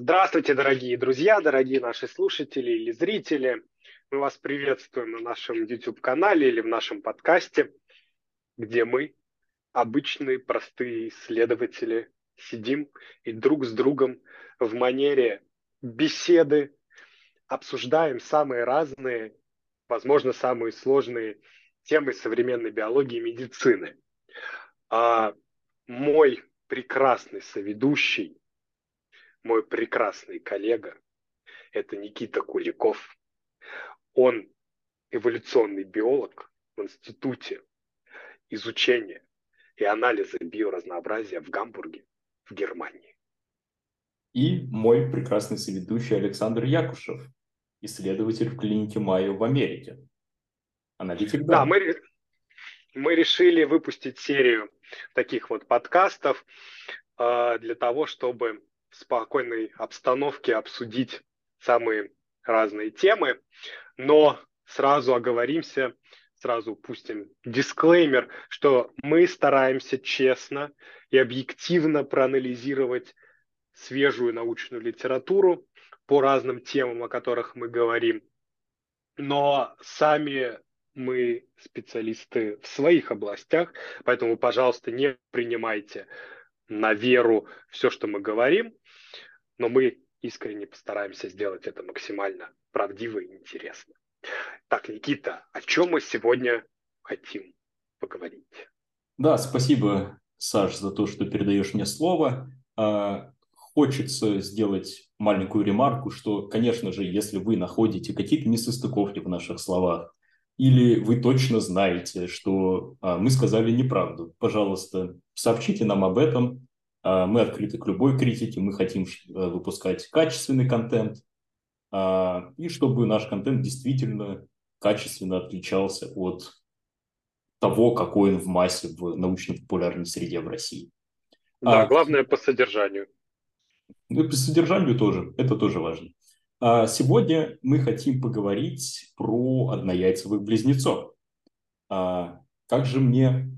Здравствуйте, дорогие друзья, дорогие наши слушатели или зрители. Мы вас приветствуем на нашем YouTube-канале или в нашем подкасте, где мы, обычные простые исследователи, сидим и друг с другом в манере беседы обсуждаем самые разные, возможно, самые сложные темы современной биологии и медицины. А мой прекрасный соведущий мой прекрасный коллега, это Никита Куликов. Он эволюционный биолог в Институте изучения и анализа биоразнообразия в Гамбурге, в Германии. И мой прекрасный соведущий Александр Якушев, исследователь в клинике Майо в Америке. Аналитик. Да, мы, мы решили выпустить серию таких вот подкастов э, для того, чтобы в спокойной обстановке обсудить самые разные темы, но сразу оговоримся, сразу пустим дисклеймер, что мы стараемся честно и объективно проанализировать свежую научную литературу по разным темам, о которых мы говорим. Но сами мы специалисты в своих областях, поэтому, пожалуйста, не принимайте на веру все, что мы говорим, но мы искренне постараемся сделать это максимально правдиво и интересно. Так, Никита, о чем мы сегодня хотим поговорить? Да, спасибо, Саш, за то, что передаешь мне слово. А, хочется сделать маленькую ремарку, что, конечно же, если вы находите какие-то несостыковки в наших словах, или вы точно знаете, что а, мы сказали неправду, пожалуйста, сообщите нам об этом. А, мы открыты к любой критике, мы хотим э, выпускать качественный контент, а, и чтобы наш контент действительно качественно отличался от того, какой он в массе в научно-популярной среде в России. Да, а, главное по содержанию. Ну, по содержанию тоже, это тоже важно. А сегодня мы хотим поговорить про однояйцевых близнецов. А как же мне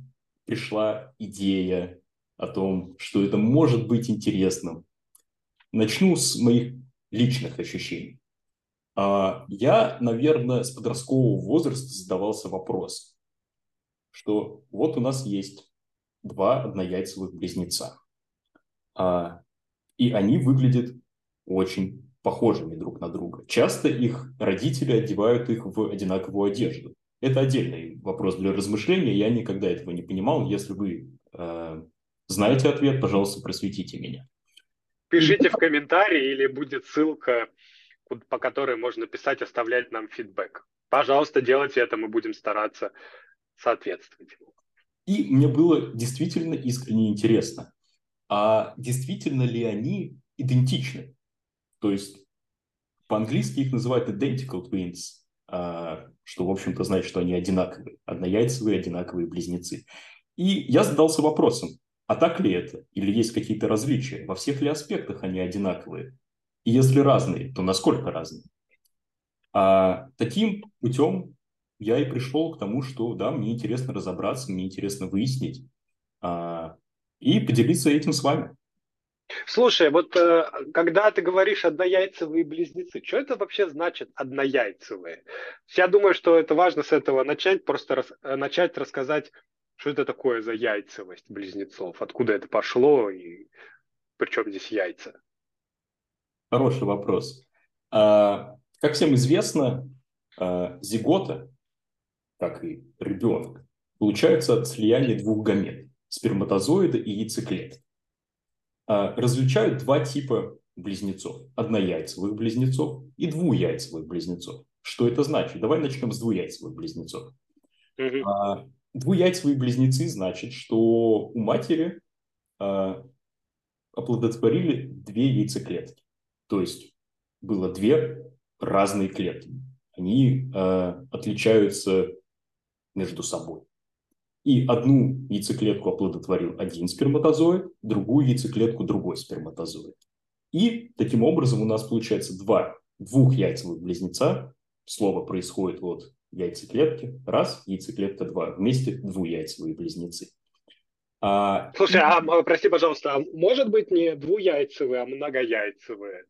пришла идея о том, что это может быть интересным. Начну с моих личных ощущений. А, я, наверное, с подросткового возраста задавался вопрос, что вот у нас есть два однояйцевых близнеца, и они выглядят очень похожими друг на друга. Часто их родители одевают их в одинаковую одежду. Это отдельный вопрос для размышления. Я никогда этого не понимал. Если вы э, знаете ответ, пожалуйста, просветите меня. Пишите в комментарии или будет ссылка, по которой можно писать, оставлять нам фидбэк. Пожалуйста, делайте это, мы будем стараться соответствовать. И мне было действительно искренне интересно, а действительно ли они идентичны? То есть по-английски их называют identical twins, а, что, в общем-то, значит, что они одинаковые, однояйцевые, одинаковые близнецы. И я задался вопросом, а так ли это? Или есть какие-то различия? Во всех ли аспектах они одинаковые? И если разные, то насколько разные? А таким путем я и пришел к тому, что да, мне интересно разобраться, мне интересно выяснить а, и поделиться этим с вами. Слушай, вот э, когда ты говоришь однояйцевые близнецы, что это вообще значит однояйцевые? Я думаю, что это важно с этого начать, просто рас, э, начать рассказать, что это такое за яйцевость близнецов, откуда это пошло и причем здесь яйца. Хороший вопрос. А, как всем известно, а, зигота, как и ребенок, получается от слияния двух гамет – сперматозоида и яйцеклетки. А, различают два типа близнецов. Однояйцевых близнецов и двуяйцевых близнецов. Что это значит? Давай начнем с двуяйцевых близнецов. Угу. А, двуяйцевые близнецы значит, что у матери а, оплодотворили две яйцеклетки. То есть было две разные клетки. Они отличаются между собой. И одну яйцеклетку оплодотворил один сперматозоид, другую яйцеклетку другой сперматозоид. И таким образом у нас получается два двухяйцевых близнеца. Слово происходит от яйцеклетки. Раз, яйцеклетка два. Вместе двуяйцевые близнецы. А, Слушай, а прости, пожалуйста, а может быть не двуяйцевые, а многояйцевые?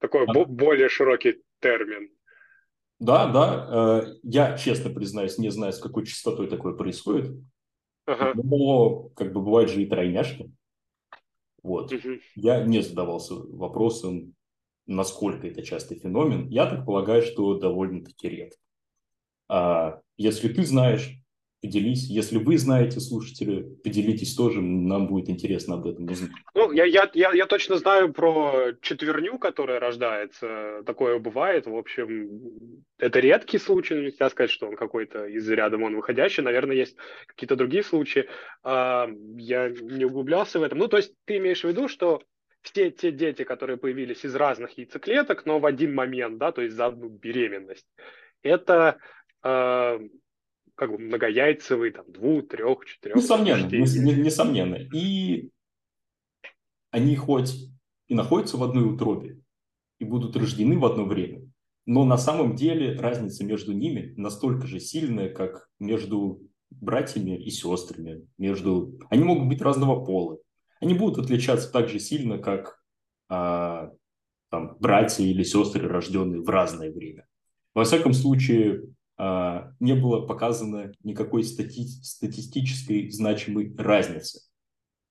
Такой а... более широкий термин. Да, да. Э, я, честно признаюсь, не знаю, с какой частотой такое происходит. Ага. Но как бы бывают же и тройняшки. Вот. Угу. Я не задавался вопросом, насколько это частый феномен. Я так полагаю, что довольно-таки редко. А если ты знаешь, поделись. Если вы знаете, слушатели, поделитесь тоже, нам будет интересно об этом узнать. Ну, я, я, я, я точно знаю про четверню, которая рождается. Такое бывает. В общем, это редкий случай. Нельзя сказать, что он какой-то из ряда вон выходящий. Наверное, есть какие-то другие случаи. А, я не углублялся в этом. Ну, то есть ты имеешь в виду, что все те дети, которые появились из разных яйцеклеток, но в один момент, да, то есть за одну беременность, это э, как бы многояйцевый, там, двух, трех, четырех. Несомненно, нес, несомненно. И они хоть и находятся в одной утробе, и будут рождены в одно время, но на самом деле разница между ними настолько же сильная, как между братьями и сестрами. Между... Они могут быть разного пола. Они будут отличаться так же сильно, как а, там, братья или сестры, рожденные в разное время. Во всяком случае, не было показано никакой стати статистической значимой разницы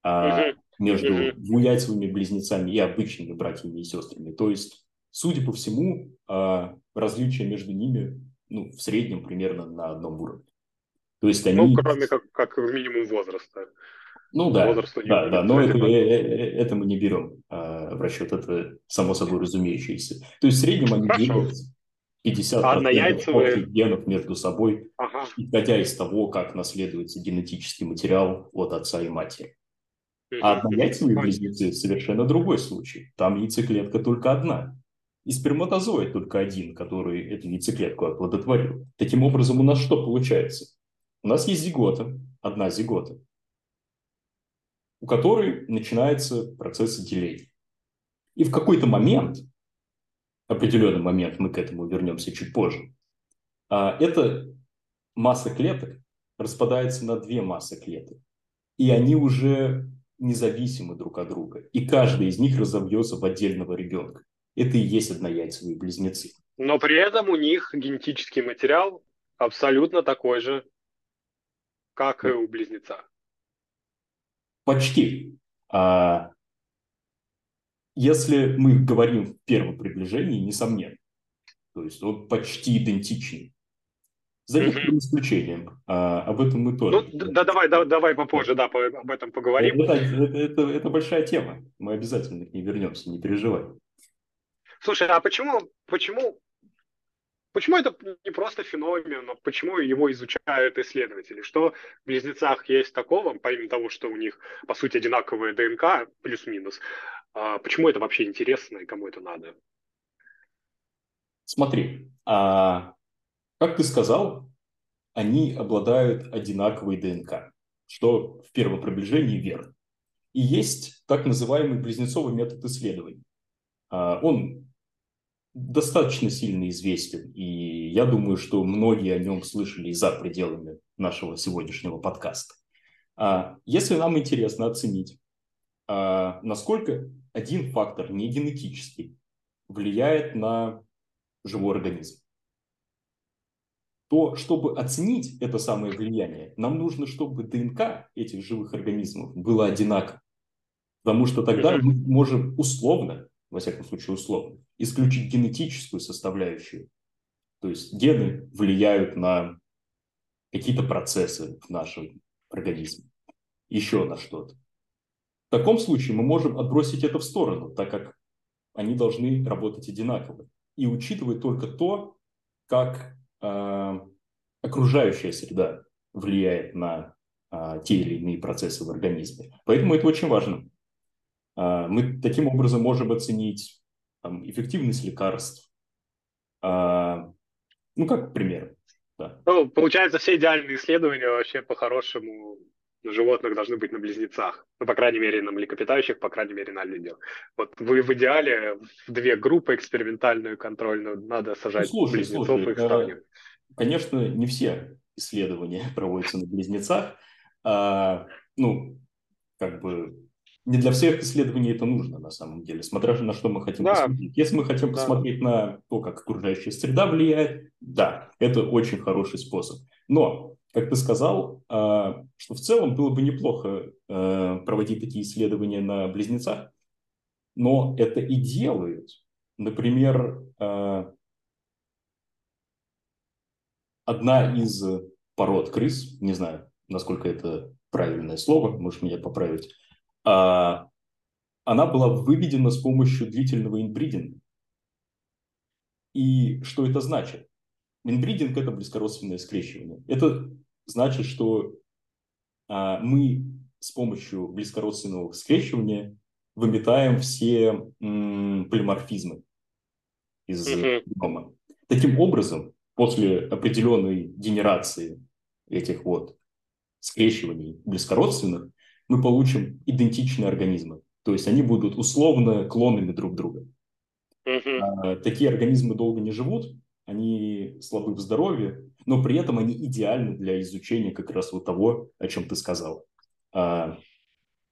а, между двуяйцевыми близнецами и обычными братьями и сестрами. То есть, судя по всему, а, различия между ними ну, в среднем примерно на одном уровне. То есть они... Ну, кроме как, как минимум возраста. Ну да, да, да, но это, э, э, это мы не берем а, в расчет, это само собой разумеющееся. То есть в среднем они делят 50 Однояйцевые... генов между собой, ага. исходя из того, как наследуется генетический материал от отца и матери. А однояйцевые близнецы – совершенно другой случай. Там яйцеклетка только одна. И сперматозоид только один, который эту яйцеклетку оплодотворил. Таким образом, у нас что получается? У нас есть зигота, одна зигота, у которой начинается процесс деления. И в какой-то момент определенный момент, мы к этому вернемся чуть позже, а, эта масса клеток распадается на две массы клеток. И они уже независимы друг от друга. И каждый из них разобьется в отдельного ребенка. Это и есть однояйцевые близнецы. Но при этом у них генетический материал абсолютно такой же, как и у близнеца. Почти. А, если мы говорим в первом приближении, несомненно. То есть он почти идентичный. За некоторым исключением. А, об этом мы тоже. Ну, да, давай, да, давай попозже, да, по, об этом поговорим. Это, это, это, это большая тема. Мы обязательно к ней вернемся, не переживай. Слушай, а почему, почему, почему это не просто феномен, но почему его изучают исследователи? Что в близнецах есть такого, помимо того, что у них, по сути, одинаковая ДНК, плюс-минус, а почему это вообще интересно и кому это надо? Смотри, а, как ты сказал, они обладают одинаковой ДНК, что в первом приближении верно. И есть так называемый близнецовый метод исследований. А, он достаточно сильно известен, и я думаю, что многие о нем слышали и за пределами нашего сегодняшнего подкаста. А, если нам интересно оценить, а, насколько один фактор, не генетический, влияет на живой организм. То, чтобы оценить это самое влияние, нам нужно, чтобы ДНК этих живых организмов было одинаково. Потому что тогда мы можем условно, во всяком случае условно, исключить генетическую составляющую. То есть гены влияют на какие-то процессы в нашем организме, еще на что-то. В таком случае мы можем отбросить это в сторону, так как они должны работать одинаково. И учитывать только то, как э, окружающая среда влияет на э, те или иные процессы в организме. Поэтому это очень важно. Э, мы таким образом можем оценить там, эффективность лекарств. Э, ну, как пример. Да. Ну, получается, все идеальные исследования вообще по-хорошему на животных должны быть на близнецах. Ну, по крайней мере, на млекопитающих, по крайней мере, на людях. Вот вы в идеале в две группы, экспериментальную и контрольную, надо сажать ну, слушай, близнецов слушай, и их сравнивать. Конечно, не все исследования проводятся на близнецах. А, ну, как бы не для всех исследований это нужно на самом деле, смотря на что мы хотим да. посмотреть. Если мы хотим да. посмотреть на то, как окружающая среда влияет, да, это очень хороший способ. Но, как ты сказал, а, что в целом было бы неплохо а, проводить такие исследования на близнецах, но это и делают. Например, а, одна из пород крыс, не знаю, насколько это правильное слово, можешь меня поправить, она была выведена с помощью длительного инбридинга. И что это значит? Инбридинг – это близкородственное скрещивание. Это значит, что мы с помощью близкородственного скрещивания выметаем все м, полиморфизмы из генома. Таким образом, после определенной генерации этих вот скрещиваний близкородственных, мы получим идентичные организмы. То есть они будут условно клонами друг друга. А, такие организмы долго не живут, они слабы в здоровье, но при этом они идеальны для изучения как раз вот того, о чем ты сказал. А,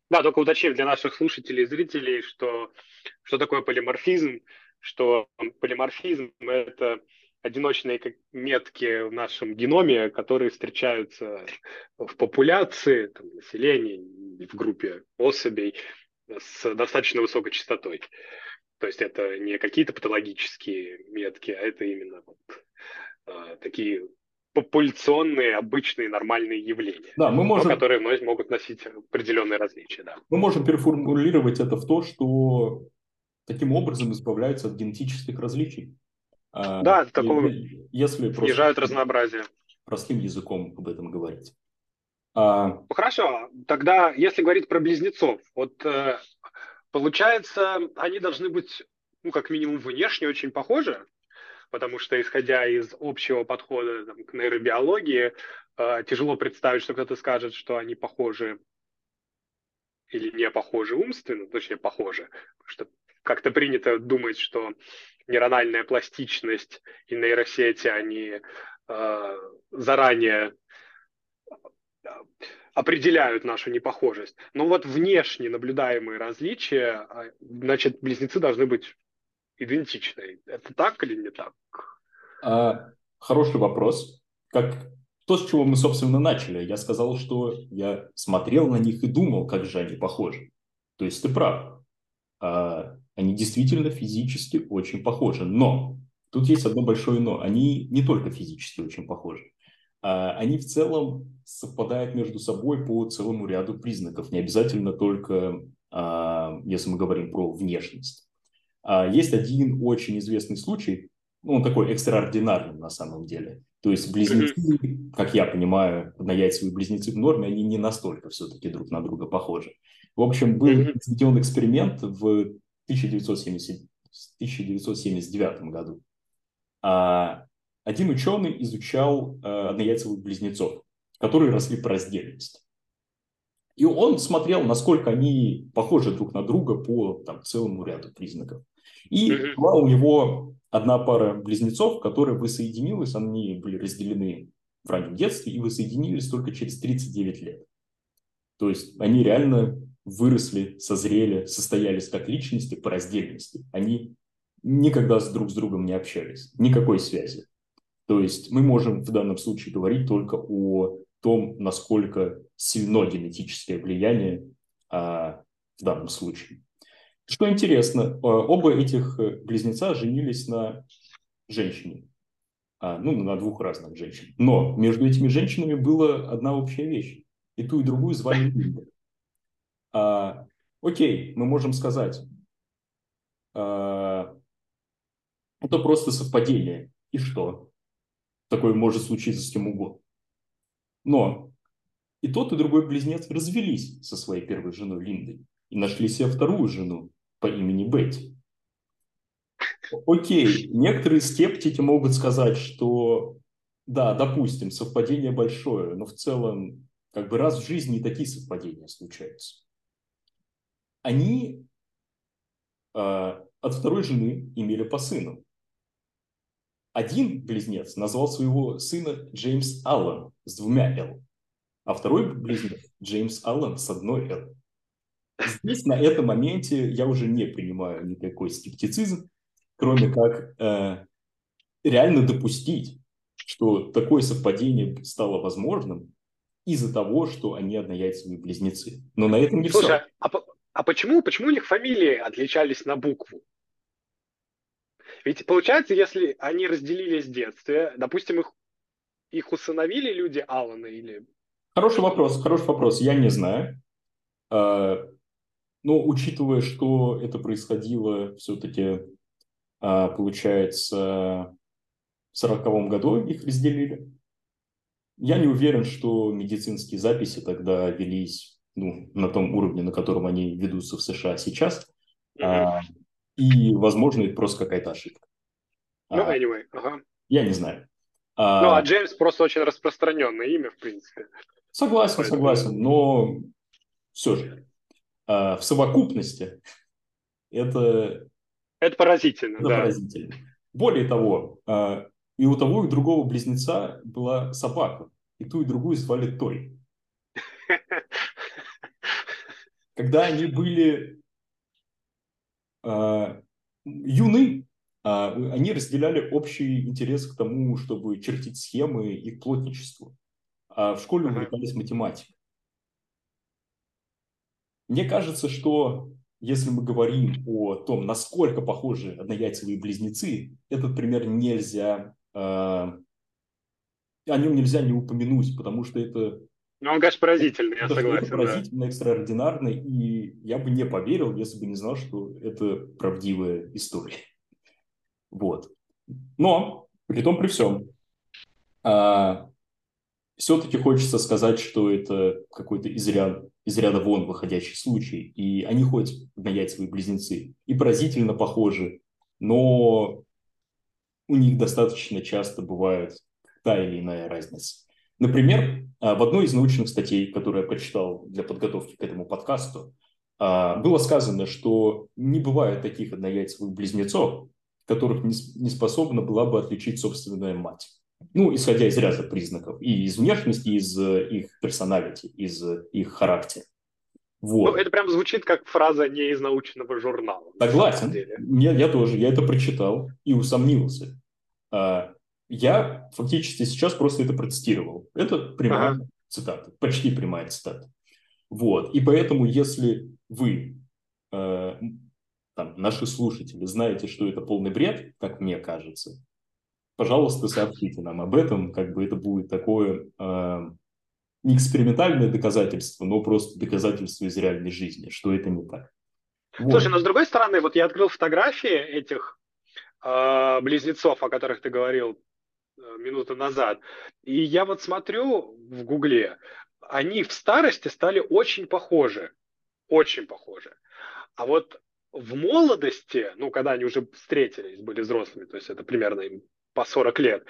да, только уточним для наших слушателей и зрителей, что, что такое полиморфизм, что полиморфизм – это одиночные метки в нашем геноме, которые встречаются в популяции, там, населения, в группе особей с достаточно высокой частотой. То есть это не какие-то патологические метки, а это именно вот, э, такие популяционные, обычные, нормальные явления, да, мы можем... которые могут носить определенные различия. Да. Мы можем переформулировать это в то, что таким образом избавляются от генетических различий. А, да, такого если снижают разнообразие. Простым языком об этом говорить. А... Ну, хорошо, тогда если говорить про близнецов, вот э, получается, они должны быть, ну, как минимум, внешне очень похожи, потому что, исходя из общего подхода там, к нейробиологии, э, тяжело представить, что кто-то скажет, что они похожи или не похожи умственно, точнее, похожи, потому что как-то принято думать, что нейрональная пластичность и нейросети, они э, заранее э, определяют нашу непохожесть. Но вот внешне наблюдаемые различия, а, значит, близнецы должны быть идентичны. Это так или не так? А, хороший вопрос. Как то, с чего мы, собственно, начали. Я сказал, что я смотрел на них и думал, как же они похожи. То есть ты прав. А, они действительно физически очень похожи. Но тут есть одно большое но. Они не только физически очень похожи. А они в целом совпадают между собой по целому ряду признаков. Не обязательно только, а, если мы говорим про внешность. А есть один очень известный случай, ну, он такой экстраординарный на самом деле. То есть близнецы, как я понимаю, однояйцевые близнецы в норме, они не настолько все-таки друг на друга похожи. В общем, был проведен эксперимент в 1970, 1979 году. А один ученый изучал э, однояйцевых близнецов, которые росли по раздельности. И он смотрел, насколько они похожи друг на друга по там, целому ряду признаков. И была у него одна пара близнецов, которая воссоединилась, они были разделены в раннем детстве и воссоединились только через 39 лет. То есть они реально выросли, созрели, состоялись как личности по раздельности. Они никогда с друг с другом не общались, никакой связи. То есть мы можем в данном случае говорить только о том, насколько сильно генетическое влияние а, в данном случае. Что интересно, а, оба этих близнеца женились на женщине, а, ну, на двух разных женщин. Но между этими женщинами была одна общая вещь. И ту, и другую звали Линда. А, окей, мы можем сказать, а, это просто совпадение. И что? Такое может случиться с кем угодно. Но и тот, и другой близнец развелись со своей первой женой Линдой и нашли себе вторую жену по имени Бетти. Окей, некоторые скептики могут сказать, что да, допустим, совпадение большое, но в целом как бы раз в жизни такие совпадения случаются они э, от второй жены имели по сыну. Один близнец назвал своего сына Джеймс Аллен с двумя «Л», а второй близнец Джеймс Аллен с одной «Л». Здесь, на этом моменте, я уже не принимаю никакой скептицизм, кроме как э, реально допустить, что такое совпадение стало возможным из-за того, что они однояйцевые близнецы. Но на этом не Слушай, все. А, а почему, почему у них фамилии отличались на букву? Ведь получается, если они разделились в детстве, допустим, их, их усыновили люди Алана или... Хороший вопрос, хороший вопрос. Я не знаю. А, но учитывая, что это происходило все-таки, а, получается, в сороковом году их разделили, я не уверен, что медицинские записи тогда велись ну, на том уровне, на котором они ведутся в США сейчас. Mm-hmm. И, возможно, это просто какая-то ошибка. Ну, no, anyway, ага. Я не знаю. А, ну, а Джеймс просто очень распространенное имя, в принципе. Согласен, Поэтому... согласен, но все же а, в совокупности это... Это поразительно, это да. поразительно. Более того, а, и у того, и у другого близнеца была собака, и ту, и другую звали Той. Когда они были юны, э, они разделяли общий интерес к тому, чтобы чертить схемы и к плотничеству. А в школе увлекались математикой. Мне кажется, что если мы говорим о том, насколько похожи однояйцевые близнецы, этот пример нельзя, э, о нем нельзя не упомянуть, потому что это ну, он, конечно, поразительный, я это согласен. Это поразительно, да. экстраординарно, и я бы не поверил, если бы не знал, что это правдивая история. Вот. Но, при том, при всем, а, все-таки хочется сказать, что это какой-то из ряда, из ряда вон выходящий случай, и они хоть однояйцевые близнецы, и поразительно похожи, но у них достаточно часто бывает та или иная разница. Например, а, в одной из научных статей, которую я прочитал для подготовки к этому подкасту, а, было сказано, что не бывает таких однояйцевых близнецов, которых не способна была бы отличить собственная мать. Ну, исходя из ряда признаков. И из внешности, и из э, их персоналити, из их характера. Вот. Ну, это прям звучит как фраза не из научного журнала. Согласен. Я, я тоже, я это прочитал и усомнился. А, я фактически сейчас просто это протестировал. Это прямая ага. цитата, почти прямая цитата. Вот. И поэтому, если вы, э, там, наши слушатели, знаете, что это полный бред, как мне кажется, пожалуйста, сообщите нам об этом. Как бы это будет такое э, не экспериментальное доказательство, но просто доказательство из реальной жизни, что это не так. Вот. Слушай, но с другой стороны, вот я открыл фотографии этих э, близнецов, о которых ты говорил, Э, минуты назад. И я вот смотрю в Гугле, они в старости стали очень похожи. Очень похожи. А вот в молодости, ну, когда они уже встретились, были взрослыми, то есть это примерно им по 40 лет,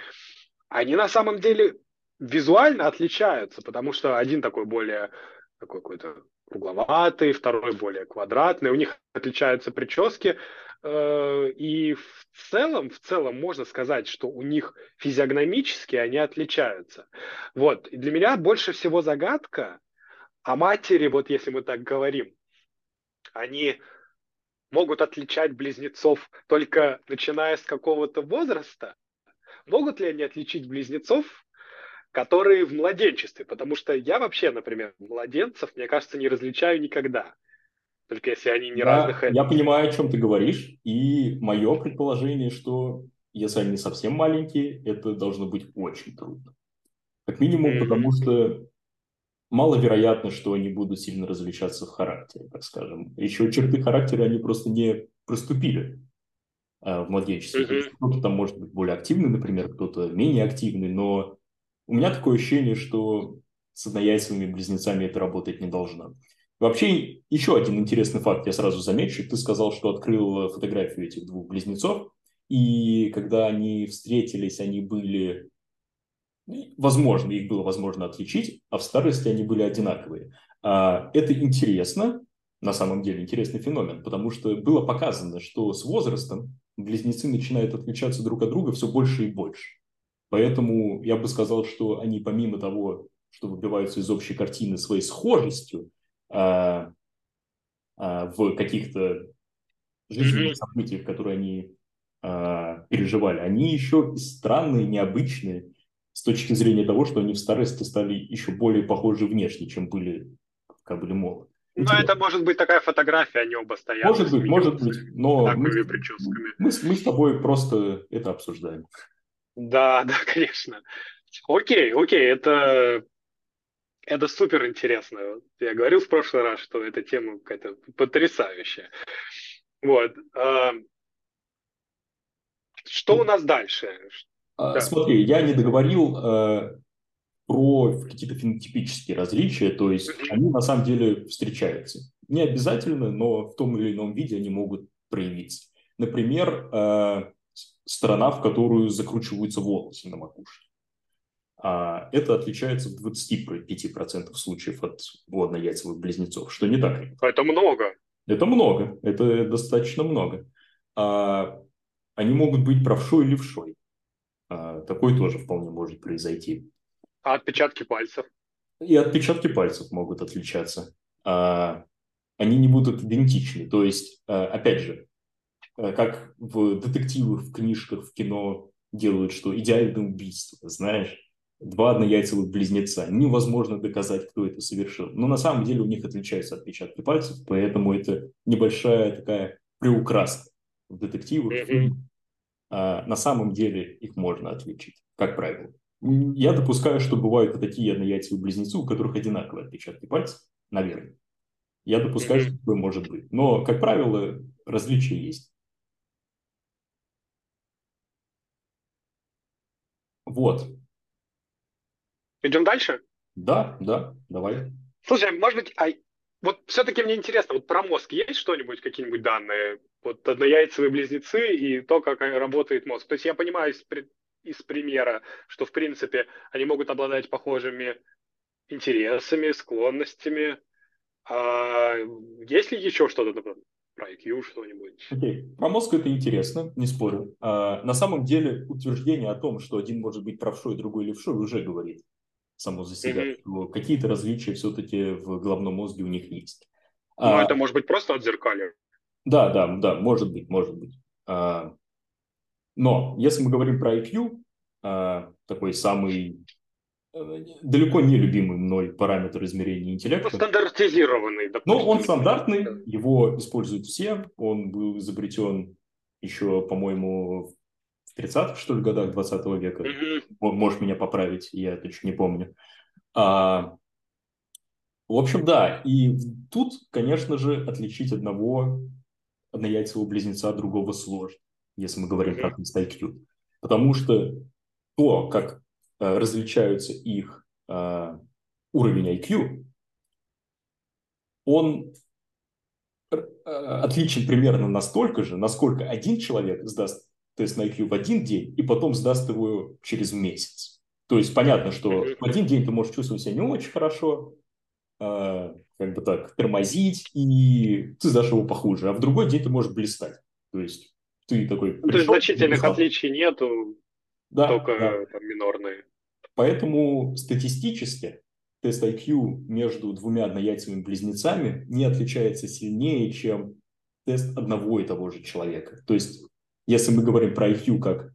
они на самом деле визуально отличаются, потому что один такой более такой какой-то кругловатый, второй более квадратный, у них отличаются прически, и в целом, в целом можно сказать, что у них физиогномически они отличаются. Вот. И для меня больше всего загадка о матери, вот если мы так говорим, они могут отличать близнецов только начиная с какого-то возраста. Могут ли они отличить близнецов, которые в младенчестве? Потому что я вообще, например, младенцев, мне кажется, не различаю никогда. Только если они не я, разных... Я понимаю, о чем ты говоришь, и мое предположение, что если они совсем маленькие, это должно быть очень трудно. Как минимум, mm-hmm. потому что маловероятно, что они будут сильно различаться в характере, так скажем. Еще черты характера они просто не проступили э, в младенчестве. Mm-hmm. Кто-то там может быть более активный, например, кто-то менее активный, но у меня такое ощущение, что с однояйцевыми близнецами это работать не должно. Вообще, еще один интересный факт я сразу замечу. Ты сказал, что открыл фотографию этих двух близнецов, и когда они встретились, они были... Возможно, их было возможно отличить, а в старости они были одинаковые. А, это интересно, на самом деле интересный феномен, потому что было показано, что с возрастом близнецы начинают отличаться друг от друга все больше и больше. Поэтому я бы сказал, что они помимо того, что выбиваются из общей картины своей схожестью а, а, в каких-то жизненных событиях, которые они а, переживали, они еще странные, необычные с точки зрения того, что они в старости стали еще более похожи внешне, чем были, когда были молоды. Ну, это может быть такая фотография, они оба стоят. Может быть, может быть, но мы, мы, мы с тобой просто это обсуждаем. Да, да, конечно. Окей, окей, это, это супер интересно. Я говорил в прошлый раз, что эта тема какая-то потрясающая. Вот. А, что у нас дальше? А, да. Смотри, я не договорил э, про какие-то фенотипические различия, то есть они на самом деле встречаются. Не обязательно, но в том или ином виде они могут проявиться. Например, э, сторона, в которую закручиваются волосы на макушке. А это отличается в 25% случаев от водно-яйцевых близнецов, что не так. Это много. Это много, это достаточно много. А, они могут быть правшой и левшой. А, такой тоже вполне может произойти. А отпечатки пальцев? И отпечатки пальцев могут отличаться. А, они не будут идентичны. То есть, а, опять же, а, как в детективах, в книжках, в кино делают, что идеальное убийство, знаешь, два однояйцевых близнеца. Невозможно доказать, кто это совершил. Но на самом деле у них отличаются отпечатки пальцев, поэтому это небольшая такая приукраска в детективах. Mm-hmm. А на самом деле их можно отличить, как правило. Я допускаю, что бывают и такие однояйцевые близнецы, у которых одинаковые отпечатки пальцев, наверное. Я допускаю, mm-hmm. что такое может быть. Но, как правило, различия есть. Вот. Идем дальше? Да, да, давай. Слушай, может быть, а вот все-таки мне интересно, вот про мозг есть что-нибудь, какие-нибудь данные? Вот однояйцевые близнецы и то, как работает мозг. То есть я понимаю из, из примера, что, в принципе, они могут обладать похожими интересами, склонностями. А есть ли еще что-то про IQ, что-нибудь? Окей, okay. про мозг это интересно, не спорю. А, на самом деле утверждение о том, что один может быть правшой, другой левшой, уже говорит само за себя, mm-hmm. что какие-то различия все-таки в головном мозге у них есть. Ну, а, это может быть просто от зеркали. Да, да, да, может быть, может быть. А, но если мы говорим про IQ, а, такой самый э, далеко не любимый мной параметр измерения интеллекта. Ну, стандартизированный. Допустим. Но он стандартный, его используют все. Он был изобретен еще, по-моему, 30-х, что ли, годах 20 века. Mm-hmm. Можешь меня поправить, я точно не помню. А, в общем, да. И тут, конечно же, отличить одного однояйцевого близнеца от другого сложно, если мы говорим mm-hmm. про IQ. Потому что то, как а, различаются их а, уровень IQ, он а, отличен примерно настолько же, насколько один человек сдаст тест на IQ в один день и потом сдаст его через месяц. То есть понятно, что в один день ты можешь чувствовать себя не очень хорошо, э, как бы так, тормозить, и ты сдашь его похуже, а в другой день ты можешь блистать. То есть ты такой... Пришел, то есть значительных блистал. отличий нету, да, только да. Там, минорные. Поэтому статистически тест IQ между двумя однояйцевыми близнецами не отличается сильнее, чем тест одного и того же человека. То есть если мы говорим про IQ как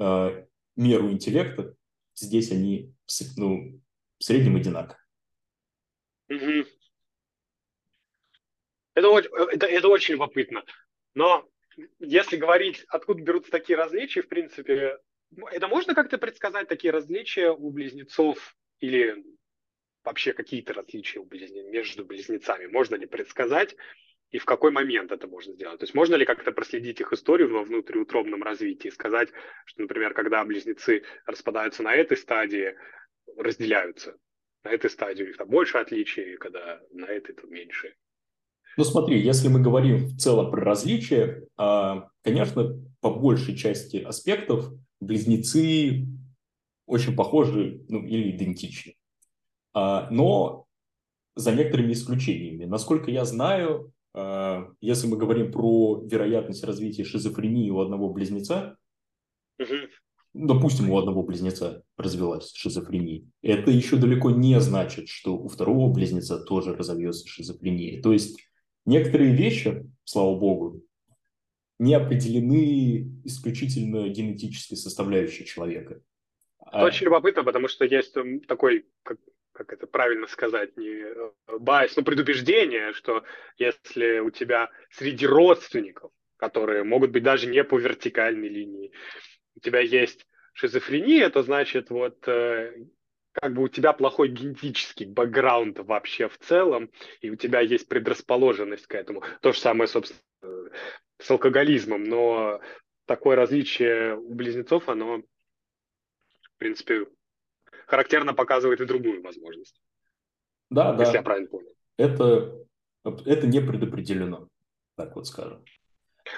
э, меру интеллекта, здесь они ну, в среднем одинаковы. Угу. Это, это, это очень любопытно. Но если говорить, откуда берутся такие различия, в принципе, это можно как-то предсказать, такие различия у близнецов или вообще какие-то различия у близнец, между близнецами? Можно ли предсказать? И в какой момент это можно сделать? То есть можно ли как-то проследить их историю во внутриутробном развитии и сказать, что, например, когда близнецы распадаются на этой стадии, разделяются, на этой стадии у них там больше отличий, когда на этой то меньше. Ну смотри, если мы говорим в целом про различия, а, конечно, по большей части аспектов близнецы очень похожи ну, или идентичны. А, но за некоторыми исключениями. Насколько я знаю, если мы говорим про вероятность развития шизофрении у одного близнеца, угу. допустим, у одного близнеца развилась шизофрения, это еще далеко не значит, что у второго близнеца тоже разовьется шизофрения. То есть некоторые вещи, слава богу, не определены исключительно генетической составляющей человека. Это а... очень любопытно, потому что есть такой, как, как это правильно сказать, не э, байс, но предубеждение, что если у тебя среди родственников, которые могут быть даже не по вертикальной линии, у тебя есть шизофрения, то значит вот э, как бы у тебя плохой генетический бэкграунд вообще в целом, и у тебя есть предрасположенность к этому. То же самое, собственно, с алкоголизмом, но такое различие у близнецов, оно, в принципе, характерно показывает и другую возможность. Да, если да. я правильно понял. Это, это не предопределено, так вот скажем.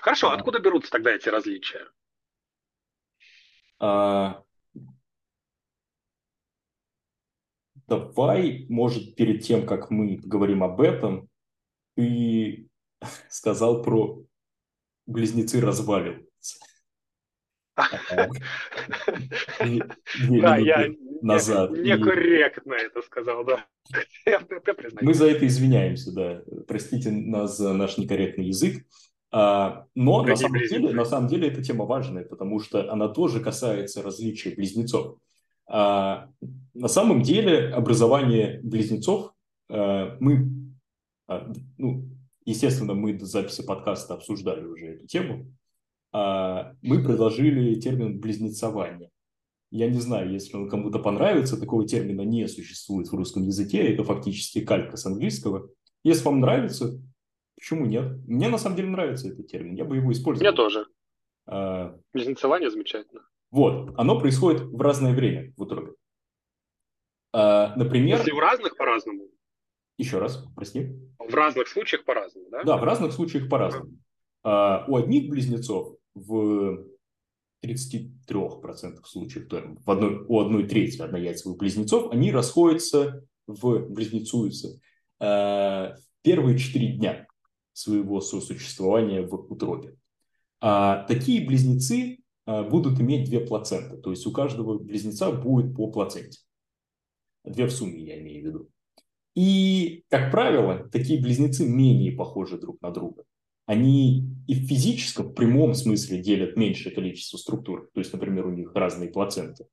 Хорошо, а, откуда берутся тогда эти различия? А, давай, может, перед тем, как мы говорим об этом, ты сказал про близнецы разваливаются. Да, я назад. Некорректно это сказал, да. Мы за это извиняемся, да. Простите нас за наш некорректный язык. А, но на самом, деле, на самом деле эта тема важная, потому что она тоже касается различий близнецов. А, на самом деле образование близнецов а, мы, ну, естественно, мы до записи подкаста обсуждали уже эту тему, мы предложили термин «близнецование». Я не знаю, если он кому-то понравится, такого термина не существует в русском языке, это фактически калька с английского. Если вам нравится, Почему нет? Мне на самом деле нравится этот термин, я бы его использовал. Мне тоже. А... Близнецование замечательно. Вот, оно происходит в разное время в утробе. А, например... Если в разных по-разному? Еще раз, прости. В разных случаях по-разному, да? Да, в разных случаях по-разному. А, у одних близнецов в 33% случаев, то в одной, у одной трети однояйцевых близнецов, они расходятся в, близнецуются э, первые 4 дня своего сосуществования в утробе. А такие близнецы а, будут иметь две плаценты, то есть у каждого близнеца будет по плаценте. Две в сумме, я имею в виду. И, как правило, такие близнецы менее похожи друг на друга. Они и в физическом, в прямом смысле делят меньшее количество структур, то есть, например, у них разные плаценты,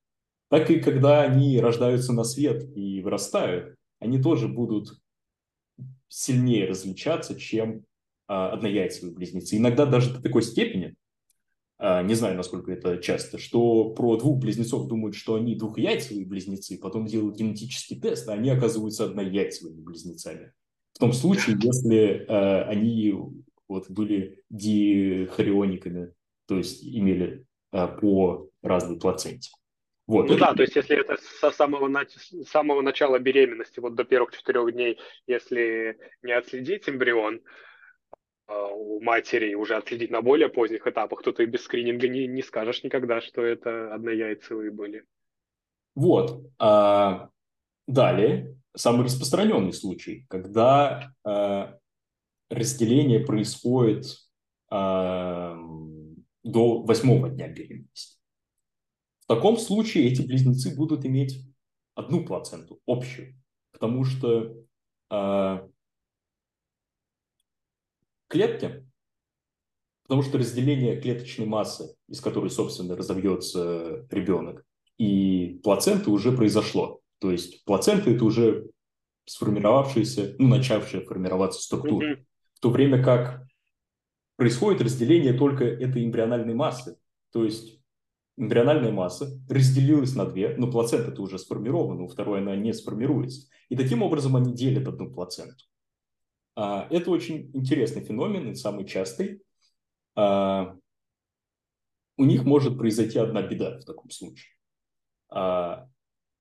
так и когда они рождаются на свет и вырастают, они тоже будут сильнее различаться, чем а, однояйцевые близнецы. Иногда даже до такой степени, а, не знаю, насколько это часто, что про двух близнецов думают, что они двухяйцевые близнецы, потом делают генетический тест, а они оказываются однояйцевыми близнецами. В том случае, если э, они вот, были дихариониками, то есть имели э, по разной плаценте. Вот, ну это... да, то есть если это со самого, с самого начала беременности, вот до первых четырех дней, если не отследить эмбрион, а, у матери уже отследить на более поздних этапах, то ты без скрининга не, не скажешь никогда, что это однояйцевые были. Вот. А, далее, самый распространенный случай, когда а, разделение происходит а, до восьмого дня беременности. В таком случае эти близнецы будут иметь одну плаценту, общую, потому что а, клетки, потому что разделение клеточной массы, из которой, собственно, разовьется ребенок, и плаценты уже произошло. То есть плацента – это уже сформировавшаяся, ну, начавшая формироваться структура. Mm-hmm. То время как происходит разделение только этой эмбриональной массы. То есть эмбриональная масса разделилась на две, но плацента-то уже сформирована, у второй она не сформируется. И таким образом они делят одну плаценту. А, это очень интересный феномен и самый частый. А, у них может произойти одна беда в таком случае. А,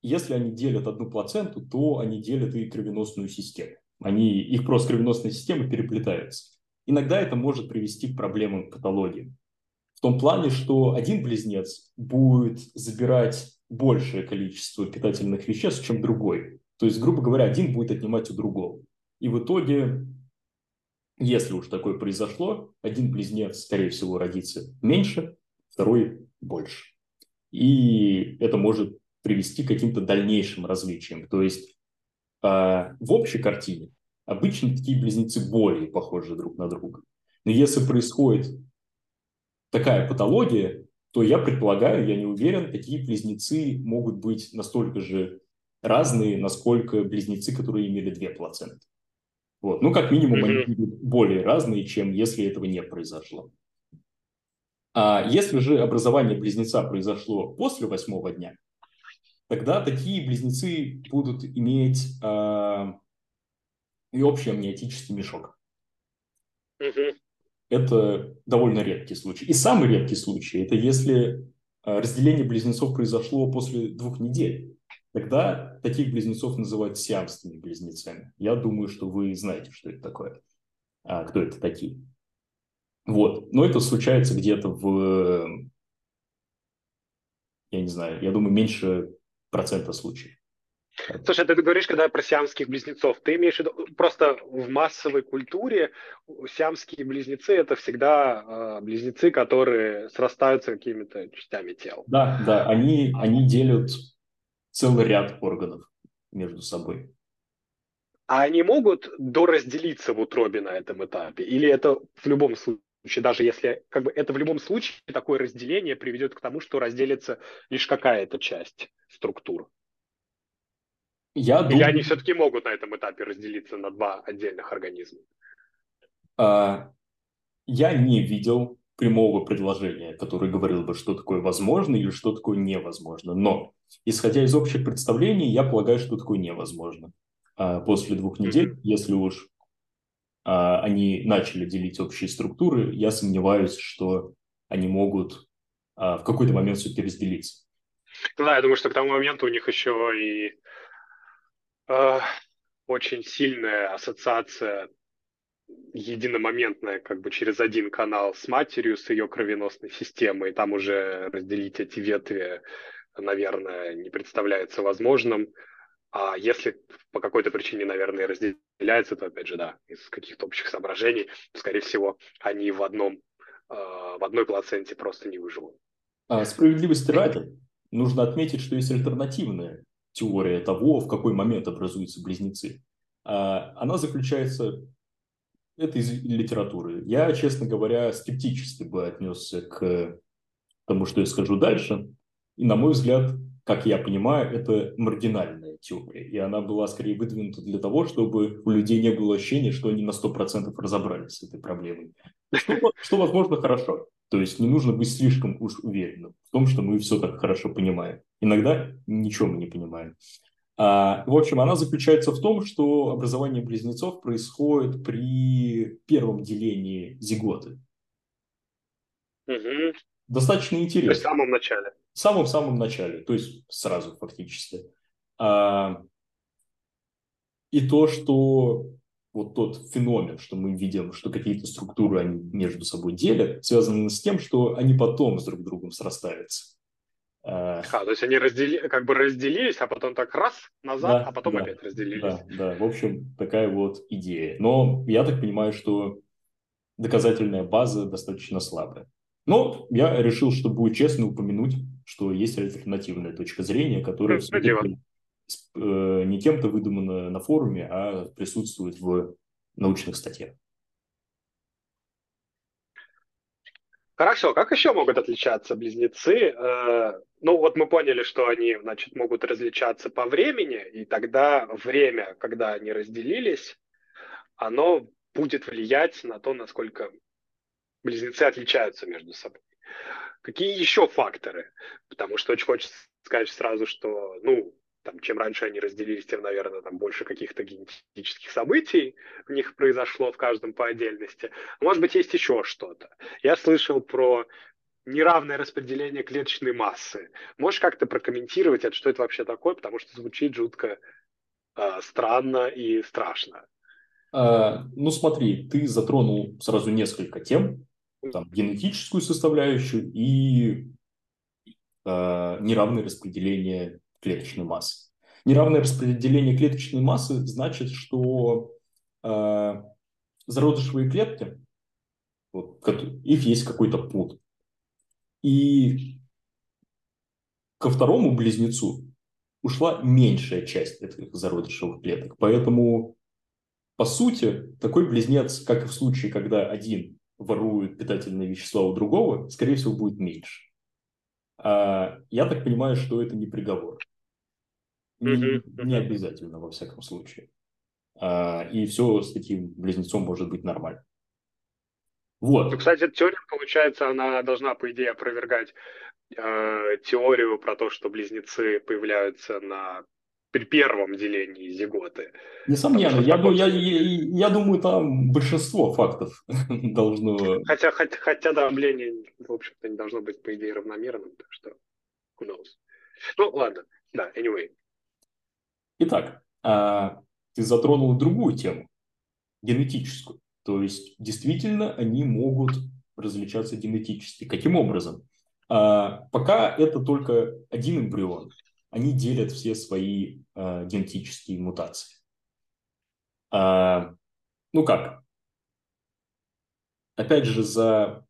если они делят одну плаценту, то они делят и кровеносную систему. Они, их просто кровеносная система переплетается. Иногда это может привести к проблемам патологии. В том плане, что один близнец будет забирать большее количество питательных веществ, чем другой. То есть, грубо говоря, один будет отнимать у другого. И в итоге, если уж такое произошло, один близнец, скорее всего, родится меньше, второй больше. и это может привести к каким-то дальнейшим различиям. То есть э, в общей картине обычно такие близнецы более похожи друг на друга. Но если происходит такая патология, то я предполагаю, я не уверен, такие близнецы могут быть настолько же разные, насколько близнецы, которые имели две плаценты. Вот. Ну, как минимум, mm-hmm. они будут более разные, чем если этого не произошло. А если же образование близнеца произошло после восьмого дня, тогда такие близнецы будут иметь э, и общий амниотический мешок. Это довольно редкий случай. И самый редкий случай – это если разделение близнецов произошло после двух недель. Тогда таких близнецов называют сиамскими близнецами. Я думаю, что вы знаете, что это такое. А, кто это такие. Вот. Но это случается где-то в, я не знаю, я думаю, меньше процента случаев. Слушай, ты говоришь, когда про сиамских близнецов, ты имеешь в виду просто в массовой культуре сиамские близнецы это всегда э, близнецы, которые срастаются какими-то частями тела. Да, да, они, они делят целый ряд органов между собой. А они могут доразделиться в утробе на этом этапе? Или это в любом случае, даже если как бы это в любом случае такое разделение приведет к тому, что разделится лишь какая-то часть структур? Я Или думаю... они все-таки могут на этом этапе разделиться на два отдельных организма? А, я не видел прямого предложения, которое говорило бы, что такое возможно или что такое невозможно. Но, исходя из общих представлений, я полагаю, что такое невозможно. А после двух недель, mm-hmm. если уж они начали делить общие структуры, я сомневаюсь, что они могут а, в какой-то момент все-таки разделиться. Да, я думаю, что к тому моменту у них еще и э, очень сильная ассоциация единомоментная как бы через один канал с матерью, с ее кровеносной системой, и там уже разделить эти ветви, наверное, не представляется возможным. А если по какой-то причине, наверное, разделяется, то, опять же, да, из каких-то общих соображений, скорее всего, они в одном, э, в одной плаценте просто не выживут. А справедливости ради, нужно отметить, что есть альтернативная теория того, в какой момент образуются близнецы. А она заключается это из литературы. Я, честно говоря, скептически бы отнесся к тому, что я скажу дальше. И, на мой взгляд, как я понимаю, это маргинальная теория. И она была скорее выдвинута для того, чтобы у людей не было ощущения, что они на 100% разобрались с этой проблемой. Что, что, возможно, хорошо. То есть не нужно быть слишком уж уверенным в том, что мы все так хорошо понимаем. Иногда ничего мы не понимаем. А, в общем, она заключается в том, что образование близнецов происходит при первом делении зиготы. Угу. Достаточно интересно. То есть в самом начале. В самом-самом начале, то есть сразу фактически. А, и то, что вот тот феномен, что мы видим, что какие-то структуры они между собой делят, связано с тем, что они потом с друг другом срастаются. А, то есть они раздели, как бы разделились, а потом так раз назад, да, а потом да, опять разделились. Да, да, в общем, такая вот идея. Но я так понимаю, что доказательная база достаточно слабая. Но я решил, что будет честно упомянуть, что есть альтернативная точка зрения, которая э, не кем-то выдумана на форуме, а присутствует в научных статьях. Хорошо, как еще могут отличаться близнецы? Э, ну, вот мы поняли, что они, значит, могут различаться по времени, и тогда время, когда они разделились, оно будет влиять на то, насколько близнецы отличаются между собой. Какие еще факторы? Потому что очень хочется сказать сразу, что, ну, там, чем раньше они разделились, тем, наверное, там больше каких-то генетических событий в них произошло в каждом по отдельности. Может быть, есть еще что-то. Я слышал про неравное распределение клеточной массы. Можешь как-то прокомментировать это, что это вообще такое, потому что звучит жутко э, странно и страшно. А, ну смотри, ты затронул сразу несколько тем, там, генетическую составляющую и э, неравное распределение клеточной массы. Неравное распределение клеточной массы значит, что э, зародышевые клетки, вот, их есть какой-то пул. И ко второму близнецу ушла меньшая часть этих зародышевых клеток. Поэтому, по сути, такой близнец, как и в случае, когда один ворует питательные вещества у другого, скорее всего, будет меньше. А я так понимаю, что это не приговор. Не, не обязательно, во всяком случае. А, и все с таким близнецом может быть нормально. Вот. Ну, кстати, теория, получается, она должна, по идее, опровергать э, теорию про то, что близнецы появляются на при первом делении зиготы. Несомненно, я, таком... я, я, я думаю, там большинство фактов должно... Хотя, хотя, хотя давление, в общем-то, не должно быть, по идее, равномерным, так что who knows. Ну, ладно, да, anyway. Итак, а, ты затронул другую тему, генетическую. То есть, действительно, они могут различаться генетически. Каким образом? А, пока это только один эмбрион. Они делят все свои а, генетические мутации. Ну как? Опять же, за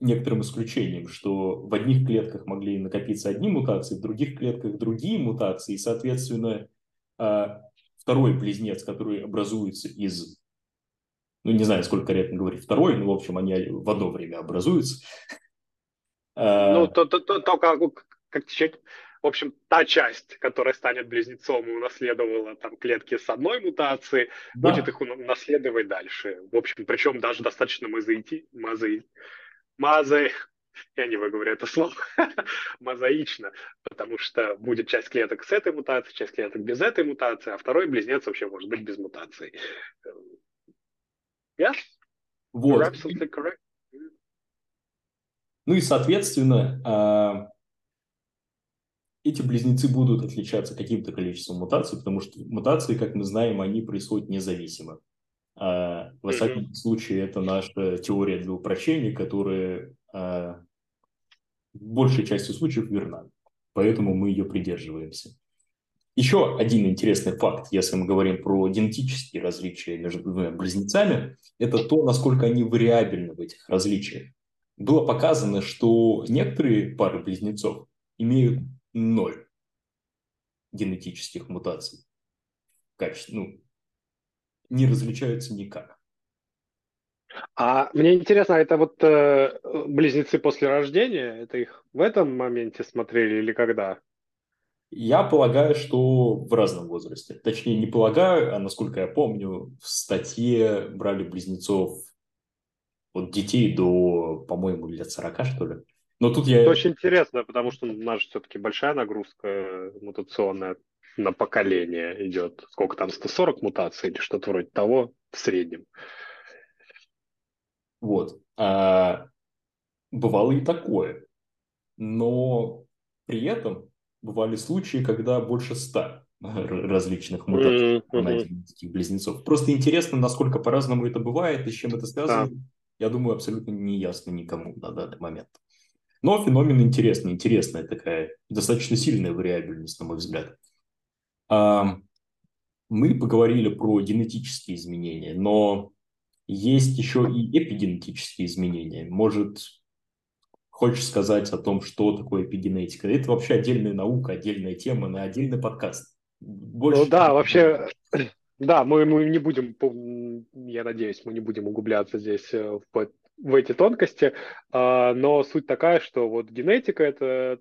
некоторым исключением, что в одних клетках могли накопиться одни мутации, в других клетках другие мутации, и, соответственно, второй близнец, который образуется из ну, не знаю, сколько корректно говорить, второй, но, в общем, они в одно время образуются. А, ну, то, то, то, то как, в общем, та часть, которая станет близнецом и унаследовала там клетки с одной мутацией, да. будет их унаследовать дальше. В общем, причем даже достаточно мозаити, мозаи, мозаи, я не выговорю это слово, мозаично, потому что будет часть клеток с этой мутацией, часть клеток без этой мутации, а второй близнец вообще может быть без мутации. Yes. Вот. You're absolutely correct. Ну и, соответственно, а, эти близнецы будут отличаться каким-то количеством мутаций, потому что мутации, как мы знаем, они происходят независимо. А, во всяком mm-hmm. случае, это наша теория для упрощения, которая а, большей частью случаев верна. Поэтому мы ее придерживаемся. Еще один интересный факт, если мы говорим про генетические различия между двумя близнецами, это то, насколько они вариабельны в этих различиях. Было показано, что некоторые пары близнецов имеют ноль генетических мутаций. Качество, ну, не различаются никак. А мне интересно, это вот э, близнецы после рождения, это их в этом моменте смотрели или когда? Я полагаю, что в разном возрасте. Точнее, не полагаю, а насколько я помню, в статье брали близнецов от детей до, по-моему, лет 40, что ли. Но тут я... Это очень интересно, потому что у нас все-таки большая нагрузка мутационная на поколение идет. Сколько там, 140 мутаций или что-то вроде того в среднем. Вот. А, бывало и такое. Но при этом бывали случаи, когда больше ста различных мутаций mm-hmm. близнецов. Просто интересно, насколько по-разному это бывает и с чем это связано. Да. Я думаю, абсолютно не ясно никому на данный момент. Но феномен интересный, интересная такая, достаточно сильная вариабельность, на мой взгляд. Мы поговорили про генетические изменения, но есть еще и эпигенетические изменения. Может, хочешь сказать о том, что такое эпигенетика. Это вообще отдельная наука, отдельная тема на отдельный подкаст. Больше... Ну да, вообще, да, мы, мы не будем, я надеюсь, мы не будем углубляться здесь э, в, в эти тонкости, а, но суть такая, что вот генетика – это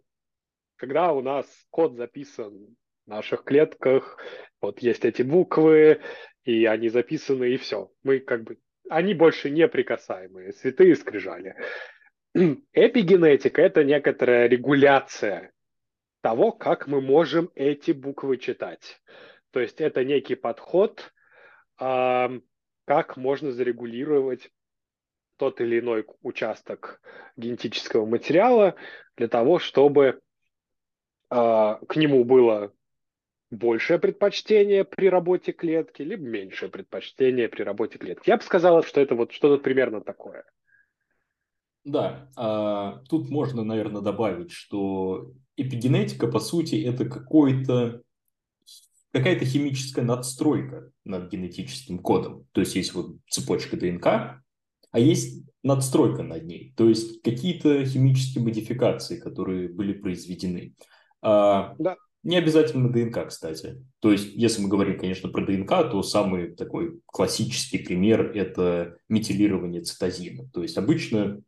когда у нас код записан в наших клетках, вот есть эти буквы, и они записаны, и все. Мы как бы, они больше неприкасаемые, святые скрижали. Эпигенетика – это некоторая регуляция того, как мы можем эти буквы читать. То есть это некий подход, как можно зарегулировать тот или иной участок генетического материала для того, чтобы а, к нему было большее предпочтение при работе клетки, либо меньшее предпочтение при работе клетки. Я бы сказал, что это вот что-то примерно такое. Да, а, тут можно, наверное, добавить, что эпигенетика, по сути, это какой-то какая-то химическая надстройка над генетическим кодом. То есть есть вот цепочка ДНК, а есть надстройка над ней. То есть какие-то химические модификации, которые были произведены. А, да. Не обязательно ДНК, кстати. То есть, если мы говорим, конечно, про ДНК, то самый такой классический пример – это метилирование цитозина. То есть, обычно,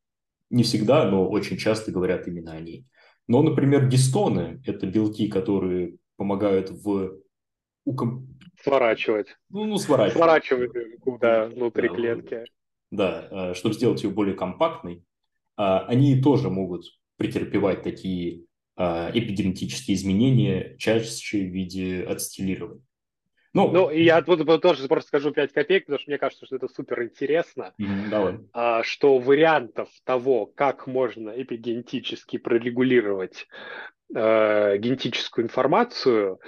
не всегда, но очень часто говорят именно о ней. Но, например, гистоны – это белки, которые помогают в... Сворачивать. Ну, ну сворачивать. Сворачивать куда внутри да, клетки. Да, э, чтобы сделать ее более компактной. А, они тоже могут претерпевать такие эпигенетические изменения чаще в виде ацетилирования. Ну, ну я тут тоже просто скажу 5 копеек, потому что мне кажется, что это супер интересно, давай. А, что вариантов того, как можно эпигенетически прорегулировать э, генетическую информацию,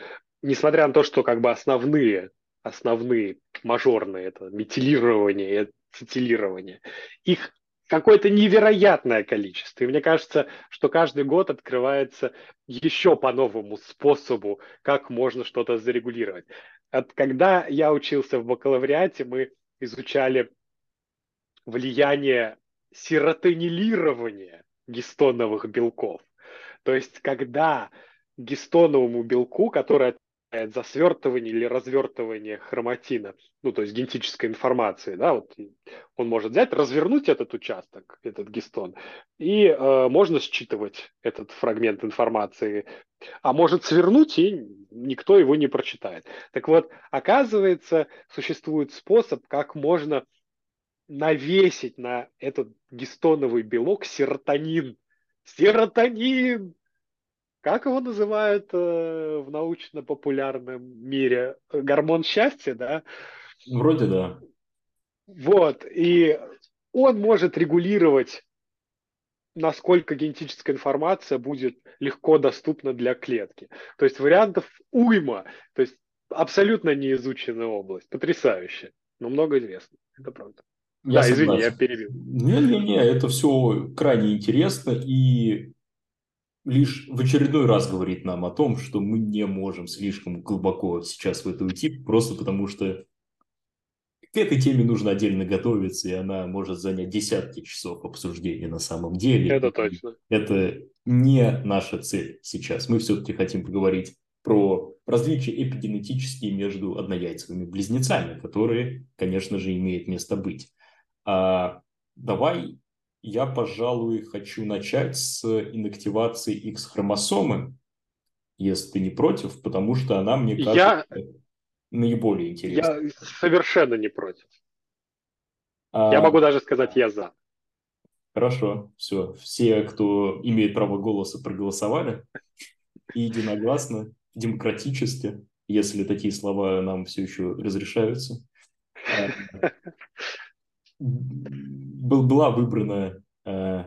несмотря на то, что как бы основные, основные мажорные, это метилирование и ацетилирование, их какое-то невероятное количество. И мне кажется, что каждый год открывается еще по новому способу, как можно что-то зарегулировать. От, когда я учился в бакалавриате, мы изучали влияние серотонилирования гистоновых белков. То есть, когда гистоновому белку, который за свертывание или развертывание хроматина, ну, то есть генетической информации, да, вот он может взять, развернуть этот участок, этот гистон, и э, можно считывать этот фрагмент информации, а может свернуть, и никто его не прочитает. Так вот, оказывается, существует способ, как можно навесить на этот гистоновый белок серотонин. Серотонин! Как его называют э, в научно-популярном мире? Гормон счастья, да? Вроде да. Вот, и он может регулировать, насколько генетическая информация будет легко доступна для клетки. То есть вариантов уйма, то есть абсолютно неизученная область, потрясающе, но много известно, это правда. Я да, согласен. извини, я перебил. Не-не-не, это все крайне интересно, и лишь в очередной раз говорит нам о том, что мы не можем слишком глубоко сейчас в это уйти, просто потому что к этой теме нужно отдельно готовиться, и она может занять десятки часов обсуждения на самом деле. Это точно. Это не наша цель сейчас. Мы все-таки хотим поговорить про различия эпигенетические между однояйцевыми близнецами, которые, конечно же, имеют место быть. А давай я, пожалуй, хочу начать с инактивации X-хромосомы, если ты не против, потому что она, мне кажется, я... наиболее интересна. Я совершенно не против. А... Я могу даже сказать, я за. Хорошо, все. Все, кто имеет право голоса, проголосовали. И единогласно, демократически, если такие слова нам все еще разрешаются. была выбрана э,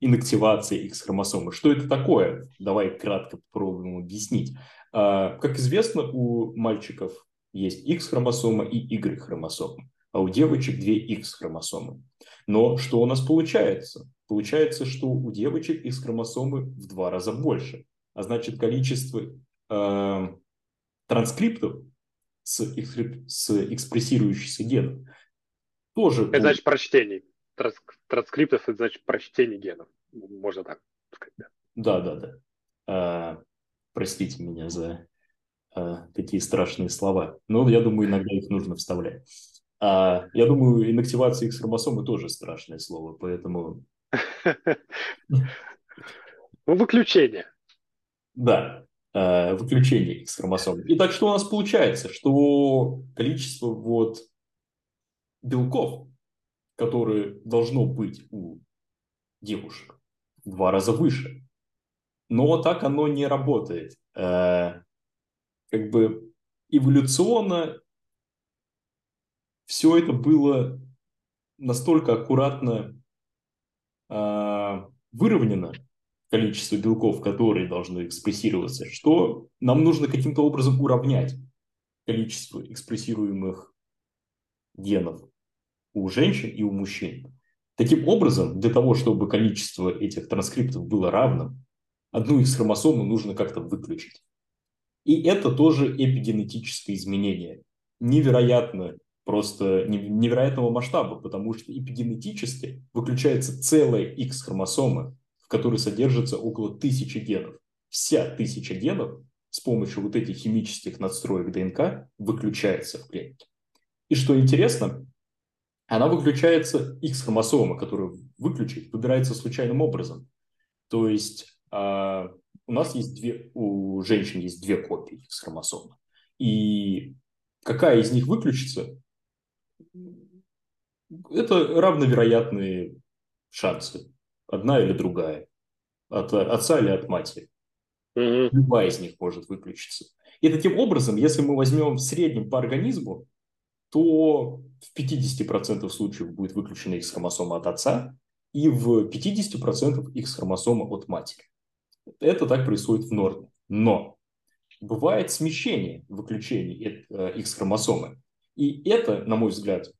инактивация X-хромосомы. Что это такое? Давай кратко попробуем объяснить. Э, как известно, у мальчиков есть X-хромосома и Y-хромосома, а у девочек две X-хромосомы. Но что у нас получается? Получается, что у девочек X-хромосомы в два раза больше. А значит, количество э, транскриптов с, экспрессирующихся генов тоже... Это значит прочтение. Транскриптов, это значит прочтение генов. Можно так сказать. Да, да, да. А, простите меня за а, такие страшные слова. Но я думаю, иногда их нужно вставлять. А, я думаю, инактивация X-хромосомы тоже страшное слово, поэтому... Ну, выключение. Да, а, выключение X-хромосом. Итак, что у нас получается? Что количество вот белков, которые должно быть у девушек, в два раза выше. Но так оно не работает. Э, как бы эволюционно все это было настолько аккуратно э, выровнено, количество белков, которые должны экспрессироваться, что нам нужно каким-то образом уравнять количество экспрессируемых генов у женщин и у мужчин. Таким образом, для того, чтобы количество этих транскриптов было равным, одну из хромосому нужно как-то выключить. И это тоже эпигенетическое изменение. Невероятно, просто невероятного масштаба, потому что эпигенетически выключается целая X-хромосома, в которой содержится около тысячи генов. вся тысяча генов с помощью вот этих химических надстроек ДНК выключается в клетке. И что интересно, она выключается, X-хромосома, которую выключить, выбирается случайным образом. То есть э, у нас есть две, у женщин есть две копии X-хромосомы. И какая из них выключится, это равновероятные шансы. Одна или другая. От отца или от матери. Mm-hmm. Любая из них может выключиться. И таким образом, если мы возьмем в среднем по организму, то в 50% случаев будет выключена X-хромосома от отца, и в 50% X-хромосома от матери. Это так происходит в норме. Но бывает смещение выключения X-хромосомы. И это, на мой взгляд,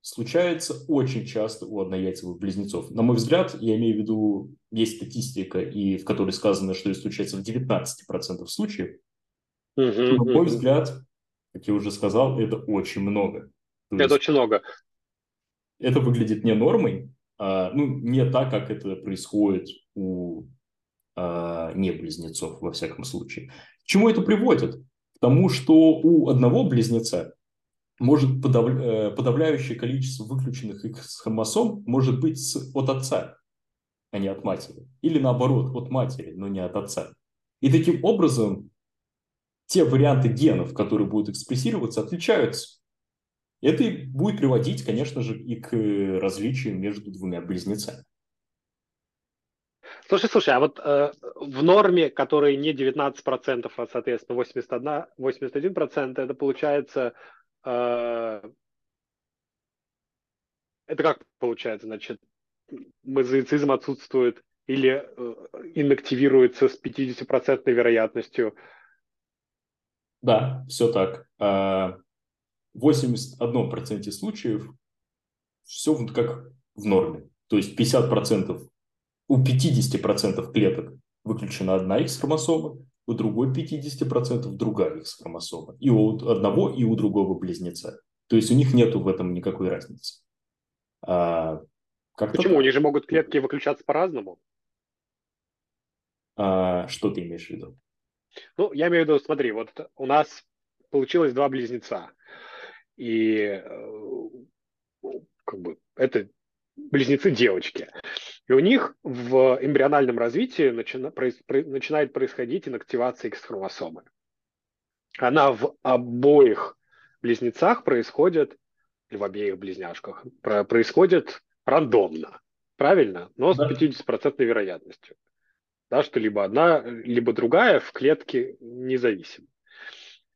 случается очень часто у однояйцевых близнецов. На мой взгляд, я имею в виду, есть статистика, и в которой сказано, что это случается в 19% случаев. Uh-huh, на мой взгляд, как я уже сказал, это очень много. То это очень много. Это выглядит не нормой, а, ну, не так, как это происходит у а, не близнецов, во всяком случае. К чему это приводит? К тому, что у одного близнеца может подавля... Э, подавляющее количество выключенных их хромосом может быть с... от отца, а не от матери. Или наоборот, от матери, но не от отца. И таким образом те варианты генов, которые будут экспрессироваться, отличаются. Это и будет приводить, конечно же, и к различию между двумя близнецами. Слушай, слушай, а вот э, в норме, которой не 19%, а, соответственно, 81, 81%, это получается а, это как получается, значит, мозаицизм отсутствует или э, инактивируется с 50% вероятностью? Да, все так. А, в 81% случаев все как в норме. То есть 50%, у 50% клеток выключена одна X-хромосома, у другой 50% другая X-хромосома. И у одного, и у другого близнеца. То есть у них нету в этом никакой разницы. А, как Почему? Так? У них же могут клетки выключаться по-разному. А, что ты имеешь в виду? Ну, я имею в виду, смотри, вот у нас получилось два близнеца. И э, как бы это близнецы девочки. И у них в эмбриональном развитии начина, проис, про, начинает происходить инактивация X-хромосомы. Она в обоих близнецах происходит, или в обеих близняшках, про, происходит рандомно. Правильно? Но с 50% вероятностью. Да, что либо одна, либо другая в клетке независимо.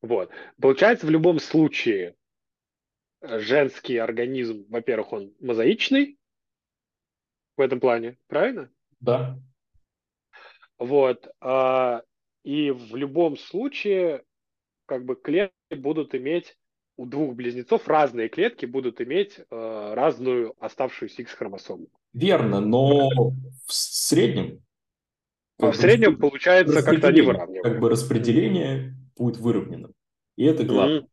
Вот. Получается, в любом случае женский организм, во-первых, он мозаичный, в этом плане, правильно? Да. Вот. А, и в любом случае, как бы клетки будут иметь у двух близнецов разные клетки будут иметь э, разную оставшуюся X-хромосому. Верно, но в среднем... А в среднем получается как-то они выравнивают. Как бы распределение будет выровнено. И это главное. Mm-hmm.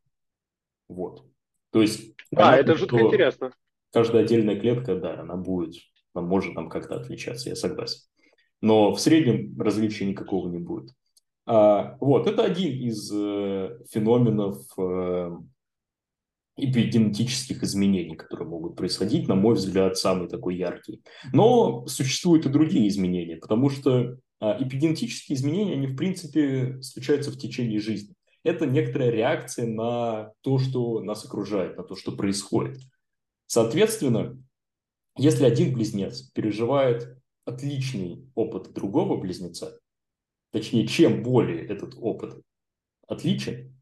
Вот. То есть... Да, это жутко интересно. Каждая отдельная клетка, да, она будет нам может там как-то отличаться, я согласен. Но в среднем различия никакого не будет. А, вот, это один из э, феноменов э, эпигенетических изменений, которые могут происходить, на мой взгляд, самый такой яркий. Но существуют и другие изменения, потому что эпигенетические изменения, они в принципе случаются в течение жизни. Это некоторая реакция на то, что нас окружает, на то, что происходит. Соответственно, если один близнец переживает отличный опыт другого близнеца, точнее, чем более этот опыт отличен,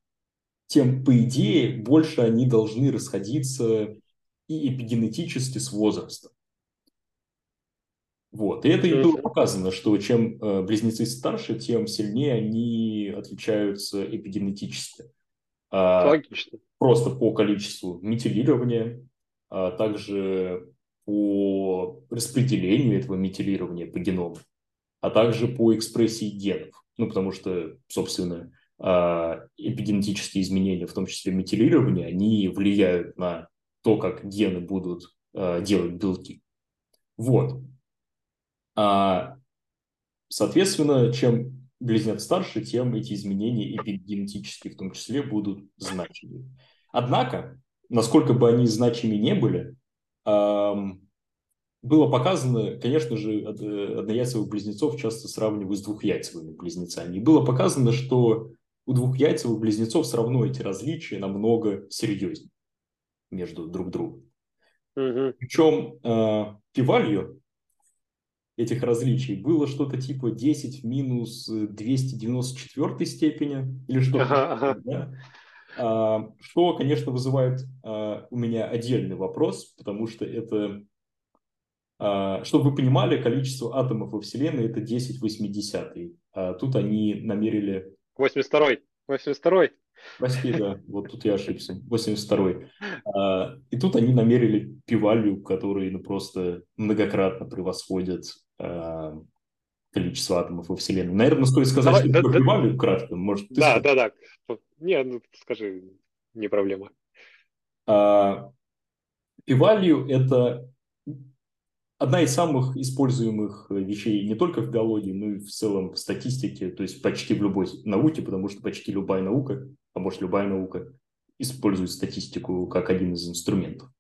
тем, по идее, больше они должны расходиться и эпигенетически с возрастом. Вот. И это и было показано, что чем э, близнецы старше, тем сильнее они отличаются эпигенетически. А, Логично. Просто по количеству метилирования, а также по распределению этого метилирования по геному, а также по экспрессии генов. Ну, потому что, собственно, а, эпигенетические изменения, в том числе метилирование, они влияют на то, как гены будут а, делать белки. Вот. А, соответственно, чем близнец старше, тем эти изменения эпигенетические в том числе будут значимы. Однако, насколько бы они значимы не были, было показано, конечно же, однояйцевых близнецов часто сравнивают с двухяйцевыми близнецами. И было показано, что у двухяйцевых близнецов все равно эти различия намного серьезнее между друг другом. Угу. Причем э, пивалью этих различий было что-то типа 10 в минус 294 степени или что-то. Ага. Да? А, что, конечно, вызывает а, у меня отдельный вопрос, потому что это, а, чтобы вы понимали, количество атомов во Вселенной это 10 в 80. А тут они намерили... 82-й. 82-й. Прости, да, вот тут я ошибся. 82-й. А, и тут они намерили пивалью, который ну, просто многократно превосходит а, количество атомов во Вселенной. Наверное, стоит сказать, Давай, что да, такое да, кратко. Может, ты да, скажешь? да, да. Не, ну скажи, не проблема. А, пивалью – это одна из самых используемых вещей не только в биологии, но и в целом в статистике, то есть почти в любой науке, потому что почти любая наука а может любая наука, использует статистику как один из инструментов.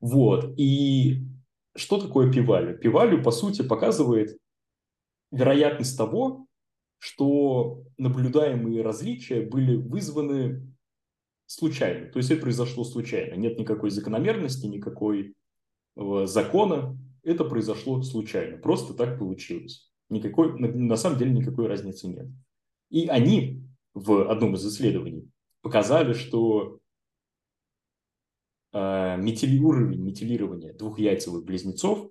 Вот. И что такое пивалю? Пивалю, по сути, показывает вероятность того, что наблюдаемые различия были вызваны случайно. То есть это произошло случайно. Нет никакой закономерности, никакой э, закона. Это произошло случайно. Просто так получилось. Никакой, на, самом деле никакой разницы нет. И они в одном из исследований показали, что метили, уровень метилирования двухяйцевых близнецов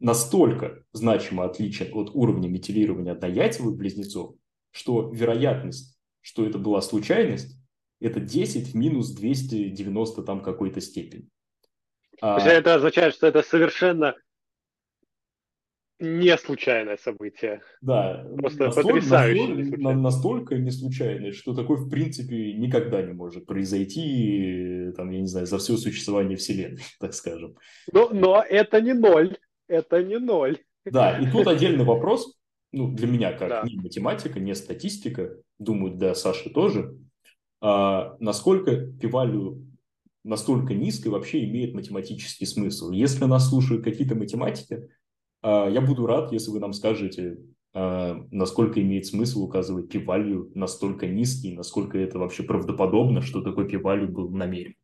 настолько значимо отличен от уровня метилирования однояйцевых близнецов, что вероятность, что это была случайность, это 10 в минус 290 там какой-то степень. А, это означает, что это совершенно не случайное событие. Да. Просто настолько, потрясающе. Настолько, настолько не случайное, что такое, в принципе, никогда не может произойти, там, я не знаю, за все существование Вселенной, так скажем. Но, но это не ноль. Это не ноль. Да, и тут отдельный вопрос, ну, для меня как да. не математика, не статистика, думаю, для Саши тоже, а, насколько пивалю настолько низкой вообще имеет математический смысл. Если нас слушают какие-то математики, я буду рад, если вы нам скажете, а, насколько имеет смысл указывать p-value настолько низкий, насколько это вообще правдоподобно, что такой p-value был намерен.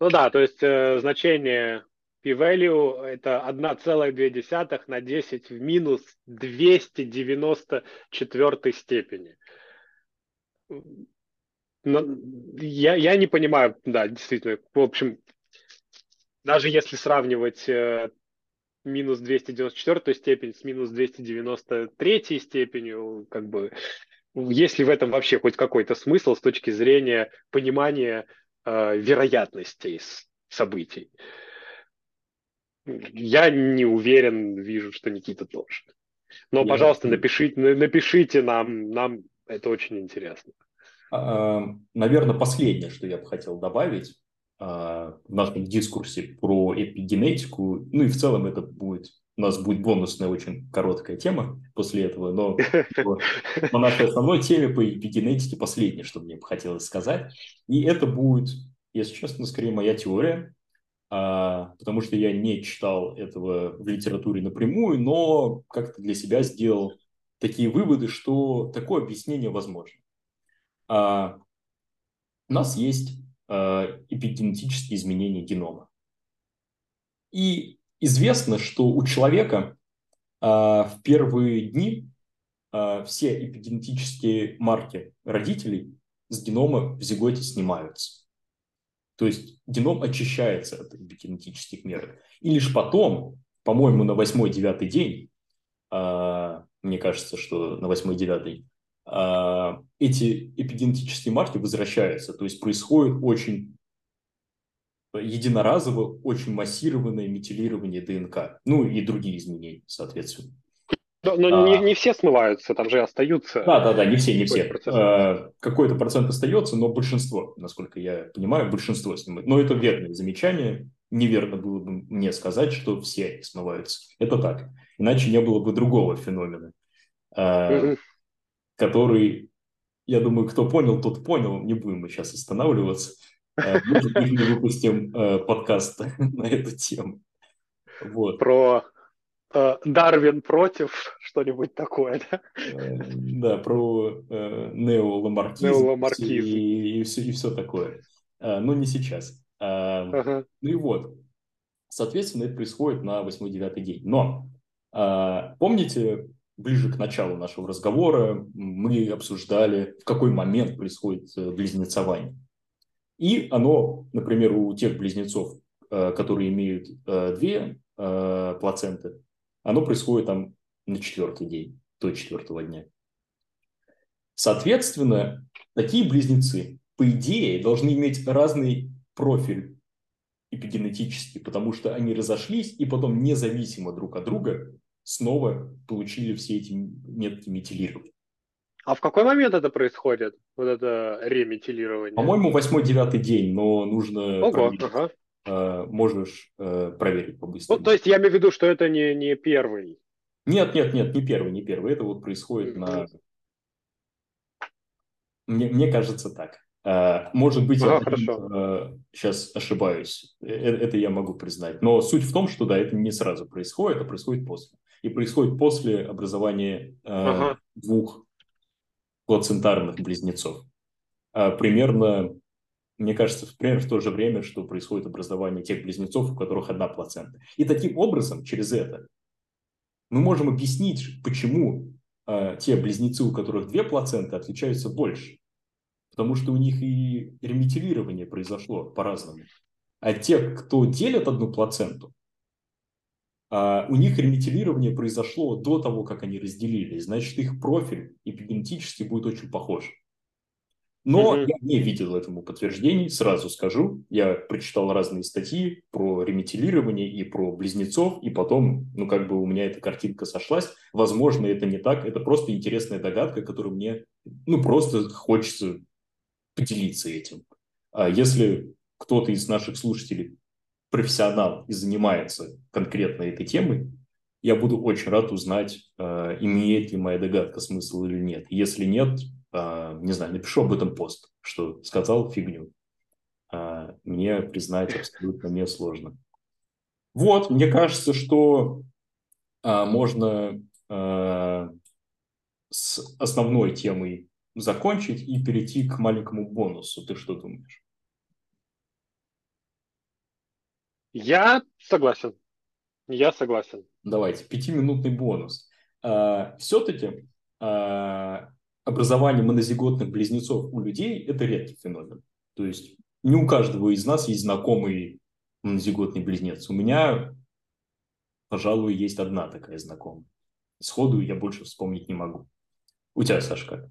Ну да, то есть э, значение p-value это 1,2 на 10 в минус 294 степени. Но я, я не понимаю, да, действительно, в общем, даже если сравнивать э, минус 294 степень с минус 293 степенью, как бы, есть ли в этом вообще хоть какой-то смысл с точки зрения понимания э, вероятностей событий? Я не уверен, вижу, что Никита тоже. Но, я пожалуйста, напишите, напишите нам, нам это очень интересно. А, Наверное, последнее, что я бы хотел добавить, а, в нашем дискурсе про эпигенетику. Ну и в целом это будет у нас будет бонусная очень короткая тема после этого, но по нашей основной теме по эпигенетике последнее, что мне бы хотелось сказать. И это будет, если честно, скорее моя теория, а, потому что я не читал этого в литературе напрямую, но как-то для себя сделал такие выводы, что такое объяснение возможно. А, у нас есть эпигенетические изменения генома. И известно, что у человека э, в первые дни э, все эпигенетические марки родителей с генома в зиготе снимаются. То есть геном очищается от эпигенетических мер. И лишь потом, по-моему, на восьмой-девятый день, мне кажется, что на восьмой-девятый, а, эти эпигенетические марки возвращаются. То есть происходит очень единоразово, очень массированное метилирование ДНК. Ну и другие изменения, соответственно. Но, но а, не, не все смываются, там же остаются. Да, да, да, не все, не все. Процент. А, какой-то процент остается, но большинство, насколько я понимаю, большинство снимают. Но это верное замечание. Неверно было бы мне сказать, что все смываются. Это так. Иначе не было бы другого феномена. А, который, я думаю, кто понял, тот понял, не будем мы сейчас останавливаться. Э, может быть, мы выпустим э, подкаст на эту тему. Вот. Про э, Дарвин против что-нибудь такое, да? Да, про неоламаркизм, неоламаркизм. И, и, все, и все такое. Но не сейчас. Ага. Ну и вот. Соответственно, это происходит на 8-9 день. Но помните, ближе к началу нашего разговора мы обсуждали, в какой момент происходит близнецование. И оно, например, у тех близнецов, э, которые имеют э, две э, плаценты, оно происходит там на четвертый день, до четвертого дня. Соответственно, такие близнецы, по идее, должны иметь разный профиль эпигенетический, потому что они разошлись и потом независимо друг от друга снова получили все эти метки метилирования. А в какой момент это происходит, вот это реметилирование? По-моему, восьмой-девятый день, но нужно Ого, проверить. Ага. Uh, можешь uh, проверить побыстрее. Ну, то есть я имею в виду, что это не, не первый. Нет, нет, нет, не первый, не первый. Это вот происходит mm-hmm. на... Мне, мне кажется так. Uh, может быть, ага, я хорошо. сейчас ошибаюсь. Это, это я могу признать. Но суть в том, что да, это не сразу происходит, а происходит после. И происходит после образования ага. двух плацентарных близнецов. А примерно, мне кажется, примерно в то же время, что происходит образование тех близнецов, у которых одна плацента. И таким образом, через это, мы можем объяснить, почему э, те близнецы, у которых две плаценты, отличаются больше. Потому что у них и реметилирование произошло по-разному. А те, кто делят одну плаценту, у них реметилирование произошло до того, как они разделились. Значит, их профиль эпигенетически будет очень похож. Но mm-hmm. я не видел этому подтверждений, сразу скажу. Я прочитал разные статьи про реметилирование и про близнецов, и потом, ну, как бы у меня эта картинка сошлась. Возможно, это не так, это просто интересная догадка, которую мне, ну, просто хочется поделиться этим. А если кто-то из наших слушателей профессионал и занимается конкретно этой темой, я буду очень рад узнать, э, имеет ли моя догадка смысл или нет. Если нет, э, не знаю, напишу об этом пост, что сказал фигню. Э, мне признать абсолютно не сложно. Вот, мне кажется, что можно с основной темой закончить и перейти к маленькому бонусу. Ты что думаешь? Я согласен. Я согласен. Давайте, пятиминутный бонус. А, все-таки а, образование монозиготных близнецов у людей – это редкий феномен. То есть не у каждого из нас есть знакомый монозиготный близнец. У меня, пожалуй, есть одна такая знакомая. Сходу я больше вспомнить не могу. У тебя, Сашка?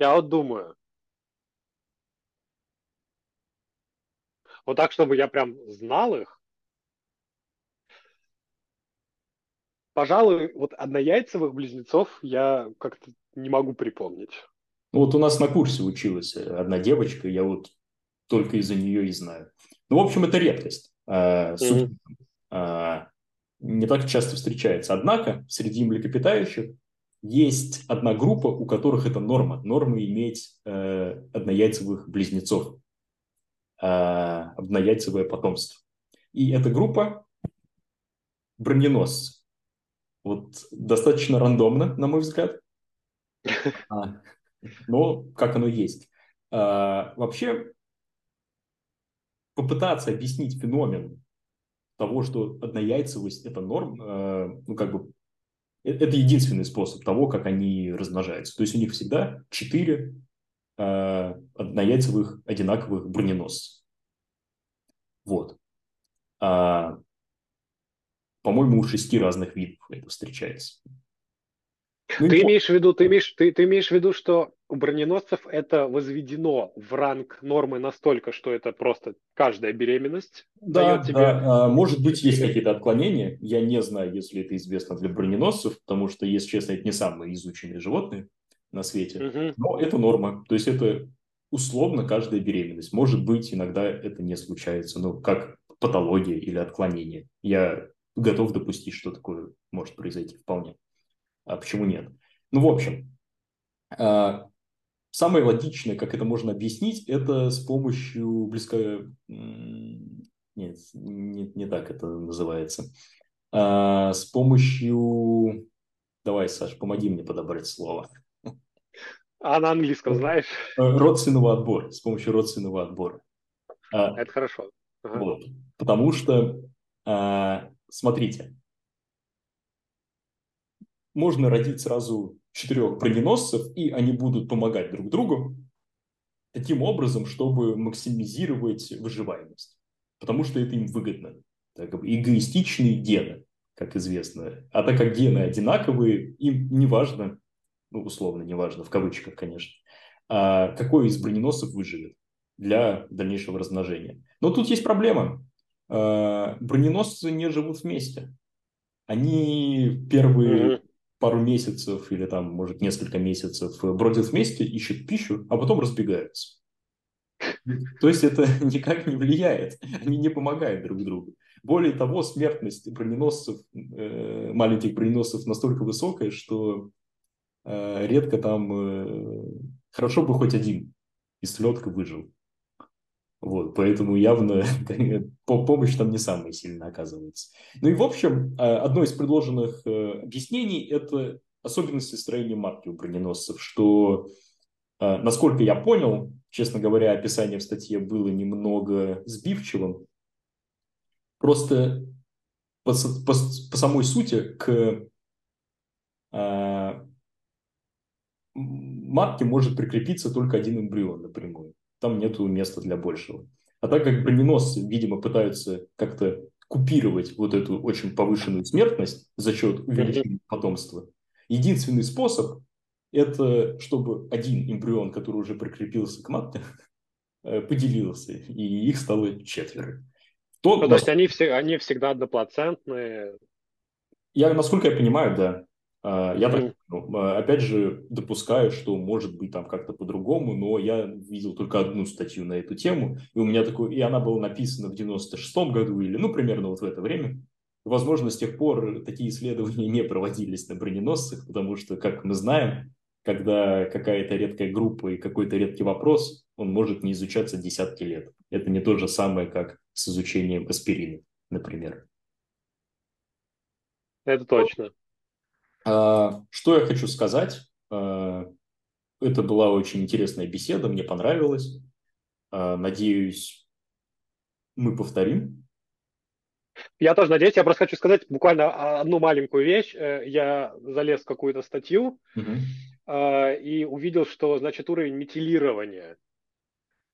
Я вот думаю, Вот так, чтобы я прям знал их. Пожалуй, вот однояйцевых близнецов я как-то не могу припомнить. Ну, вот у нас на курсе училась одна девочка, я вот только из-за нее и знаю. Ну, в общем, это редкость. Mm-hmm. не так часто встречается. Однако среди млекопитающих есть одна группа, у которых это норма. Норма иметь э, однояйцевых близнецов. Э, однояйцевое потомство. И эта группа броненосцы. Вот достаточно рандомно, на мой взгляд. А, но как оно есть. А, вообще, попытаться объяснить феномен того, что однояйцевость – это норм, э, ну, как бы, э, это единственный способ того, как они размножаются. То есть у них всегда четыре э, однояйцевых одинаковых броненосцев. Вот. А, по-моему, у шести разных видов это встречается. Ну, ты имеешь в виду, ты имеешь, ты, ты имеешь в виду, что у броненосцев это возведено в ранг нормы настолько, что это просто каждая беременность да, дает тебе... Да, а, может быть, есть какие-то отклонения. Я не знаю, если это известно для броненосцев, потому что, если честно, это не самые изученные животные на свете. Угу. Но это норма. То есть это условно каждая беременность. Может быть, иногда это не случается, но как патология или отклонение. Я готов допустить, что такое может произойти вполне. А почему нет? Ну, в общем, а, самое логичное, как это можно объяснить, это с помощью близко... Нет, не, не так это называется. А, с помощью... Давай, Саш, помоги мне подобрать слово. А на английском знаешь? Э, родственного отбора, с помощью родственного отбора. А, это хорошо. Ага. Вот. Потому что, а, смотрите, можно родить сразу четырех броненосцев, и они будут помогать друг другу таким образом, чтобы максимизировать выживаемость. Потому что это им выгодно. Так, эгоистичные гены, как известно. А так как гены одинаковые, им не важно, ну, условно, не важно, в кавычках, конечно, а какой из броненосцев выживет для дальнейшего размножения. Но тут есть проблема. А, броненосцы не живут вместе. Они первые mm-hmm. пару месяцев или там, может, несколько месяцев бродят вместе, ищут пищу, а потом разбегаются. То есть это никак не влияет, они не помогают друг другу. Более того, смертность броненосцев, э, маленьких броненосцев настолько высокая, что редко там э, хорошо бы хоть один из слетка выжил. Вот, поэтому явно помощь там не самая сильная оказывается. Ну и в общем, э, одно из предложенных э, объяснений – это особенности строения марки у броненосцев, что, э, насколько я понял, честно говоря, описание в статье было немного сбивчивым, просто по, по, по самой сути к матке может прикрепиться только один эмбрион напрямую. Там нету места для большего. А так как броненосцы, видимо, пытаются как-то купировать вот эту очень повышенную смертность за счет увеличения потомства, единственный способ – это чтобы один эмбрион, который уже прикрепился к матке, э, поделился, и их стало четверо. То, ну, то есть они, все, они всегда одноплацентные? Я, насколько я понимаю, да. А, я так, ну, опять же, допускаю, что может быть там как-то по-другому, но я видел только одну статью на эту тему, и у меня такой, и она была написана в 96-м году или, ну, примерно вот в это время. Возможно, с тех пор такие исследования не проводились на броненосцах, потому что, как мы знаем, когда какая-то редкая группа и какой-то редкий вопрос, он может не изучаться десятки лет. Это не то же самое, как с изучением аспирина, например. Это точно. А, что я хочу сказать? А, это была очень интересная беседа, мне понравилось. А, надеюсь, мы повторим. Я тоже надеюсь. Я просто хочу сказать буквально одну маленькую вещь. Э, я залез в какую-то статью угу. и увидел, что значит уровень метилирования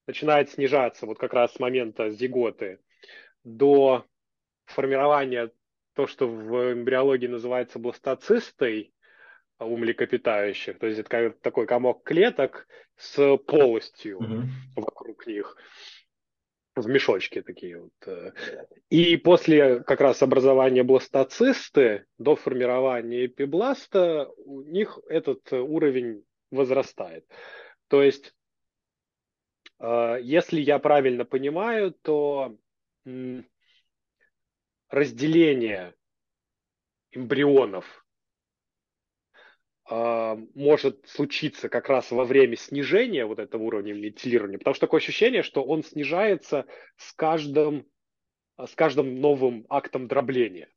начинает снижаться вот как раз с момента зиготы до формирования то, что в эмбриологии называется бластоцистой у млекопитающих, то есть это такой комок клеток с полостью mm-hmm. вокруг них в мешочке такие вот. Э. И после как раз образования бластоцисты до формирования эпибласта у них этот уровень возрастает. То есть, э, если я правильно понимаю, то разделение эмбрионов э, может случиться как раз во время снижения вот этого уровня метилирования, потому что такое ощущение, что он снижается с каждым, с каждым новым актом дробления.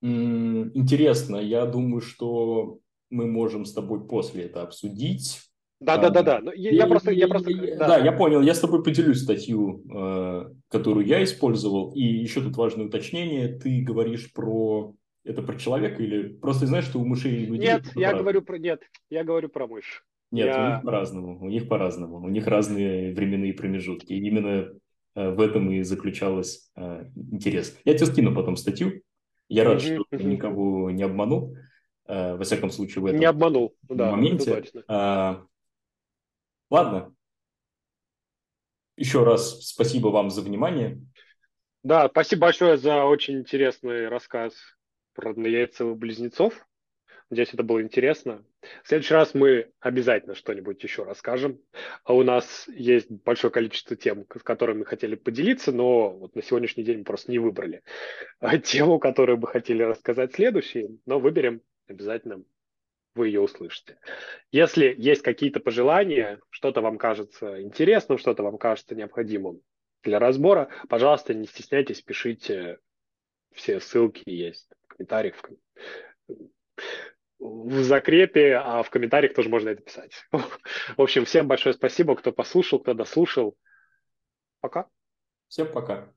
Интересно, я думаю, что мы можем с тобой после это обсудить. Да, да, да, да. Я, я, просто, я просто, да. да, я понял. Я с тобой поделюсь статью, э, которую я использовал. И еще тут важное уточнение. Ты говоришь про это про человека или просто знаешь, что у мышей и людей? Нет, я говорю про нет, я говорю про мышь. Нет, я... у них по-разному. У них по-разному. У них разные временные промежутки. И именно э, в этом и заключалось э, интерес. Я тебе скину потом статью. Я рад, что никого не обманул. Во всяком случае, в этом не обманул, да, моменте. точно. Ладно. Еще раз спасибо вам за внимание. Да, спасибо большое за очень интересный рассказ про однояйцевых близнецов. Надеюсь, это было интересно. В следующий раз мы обязательно что-нибудь еще расскажем. А у нас есть большое количество тем, с которыми мы хотели поделиться, но вот на сегодняшний день мы просто не выбрали тему, которую бы хотели рассказать следующей, но выберем обязательно вы ее услышите. Если есть какие-то пожелания, что-то вам кажется интересным, что-то вам кажется необходимым для разбора, пожалуйста, не стесняйтесь, пишите. Все ссылки есть в комментариях, в закрепе, а в комментариях тоже можно это писать. В общем, всем большое спасибо, кто послушал, кто дослушал. Пока. Всем пока.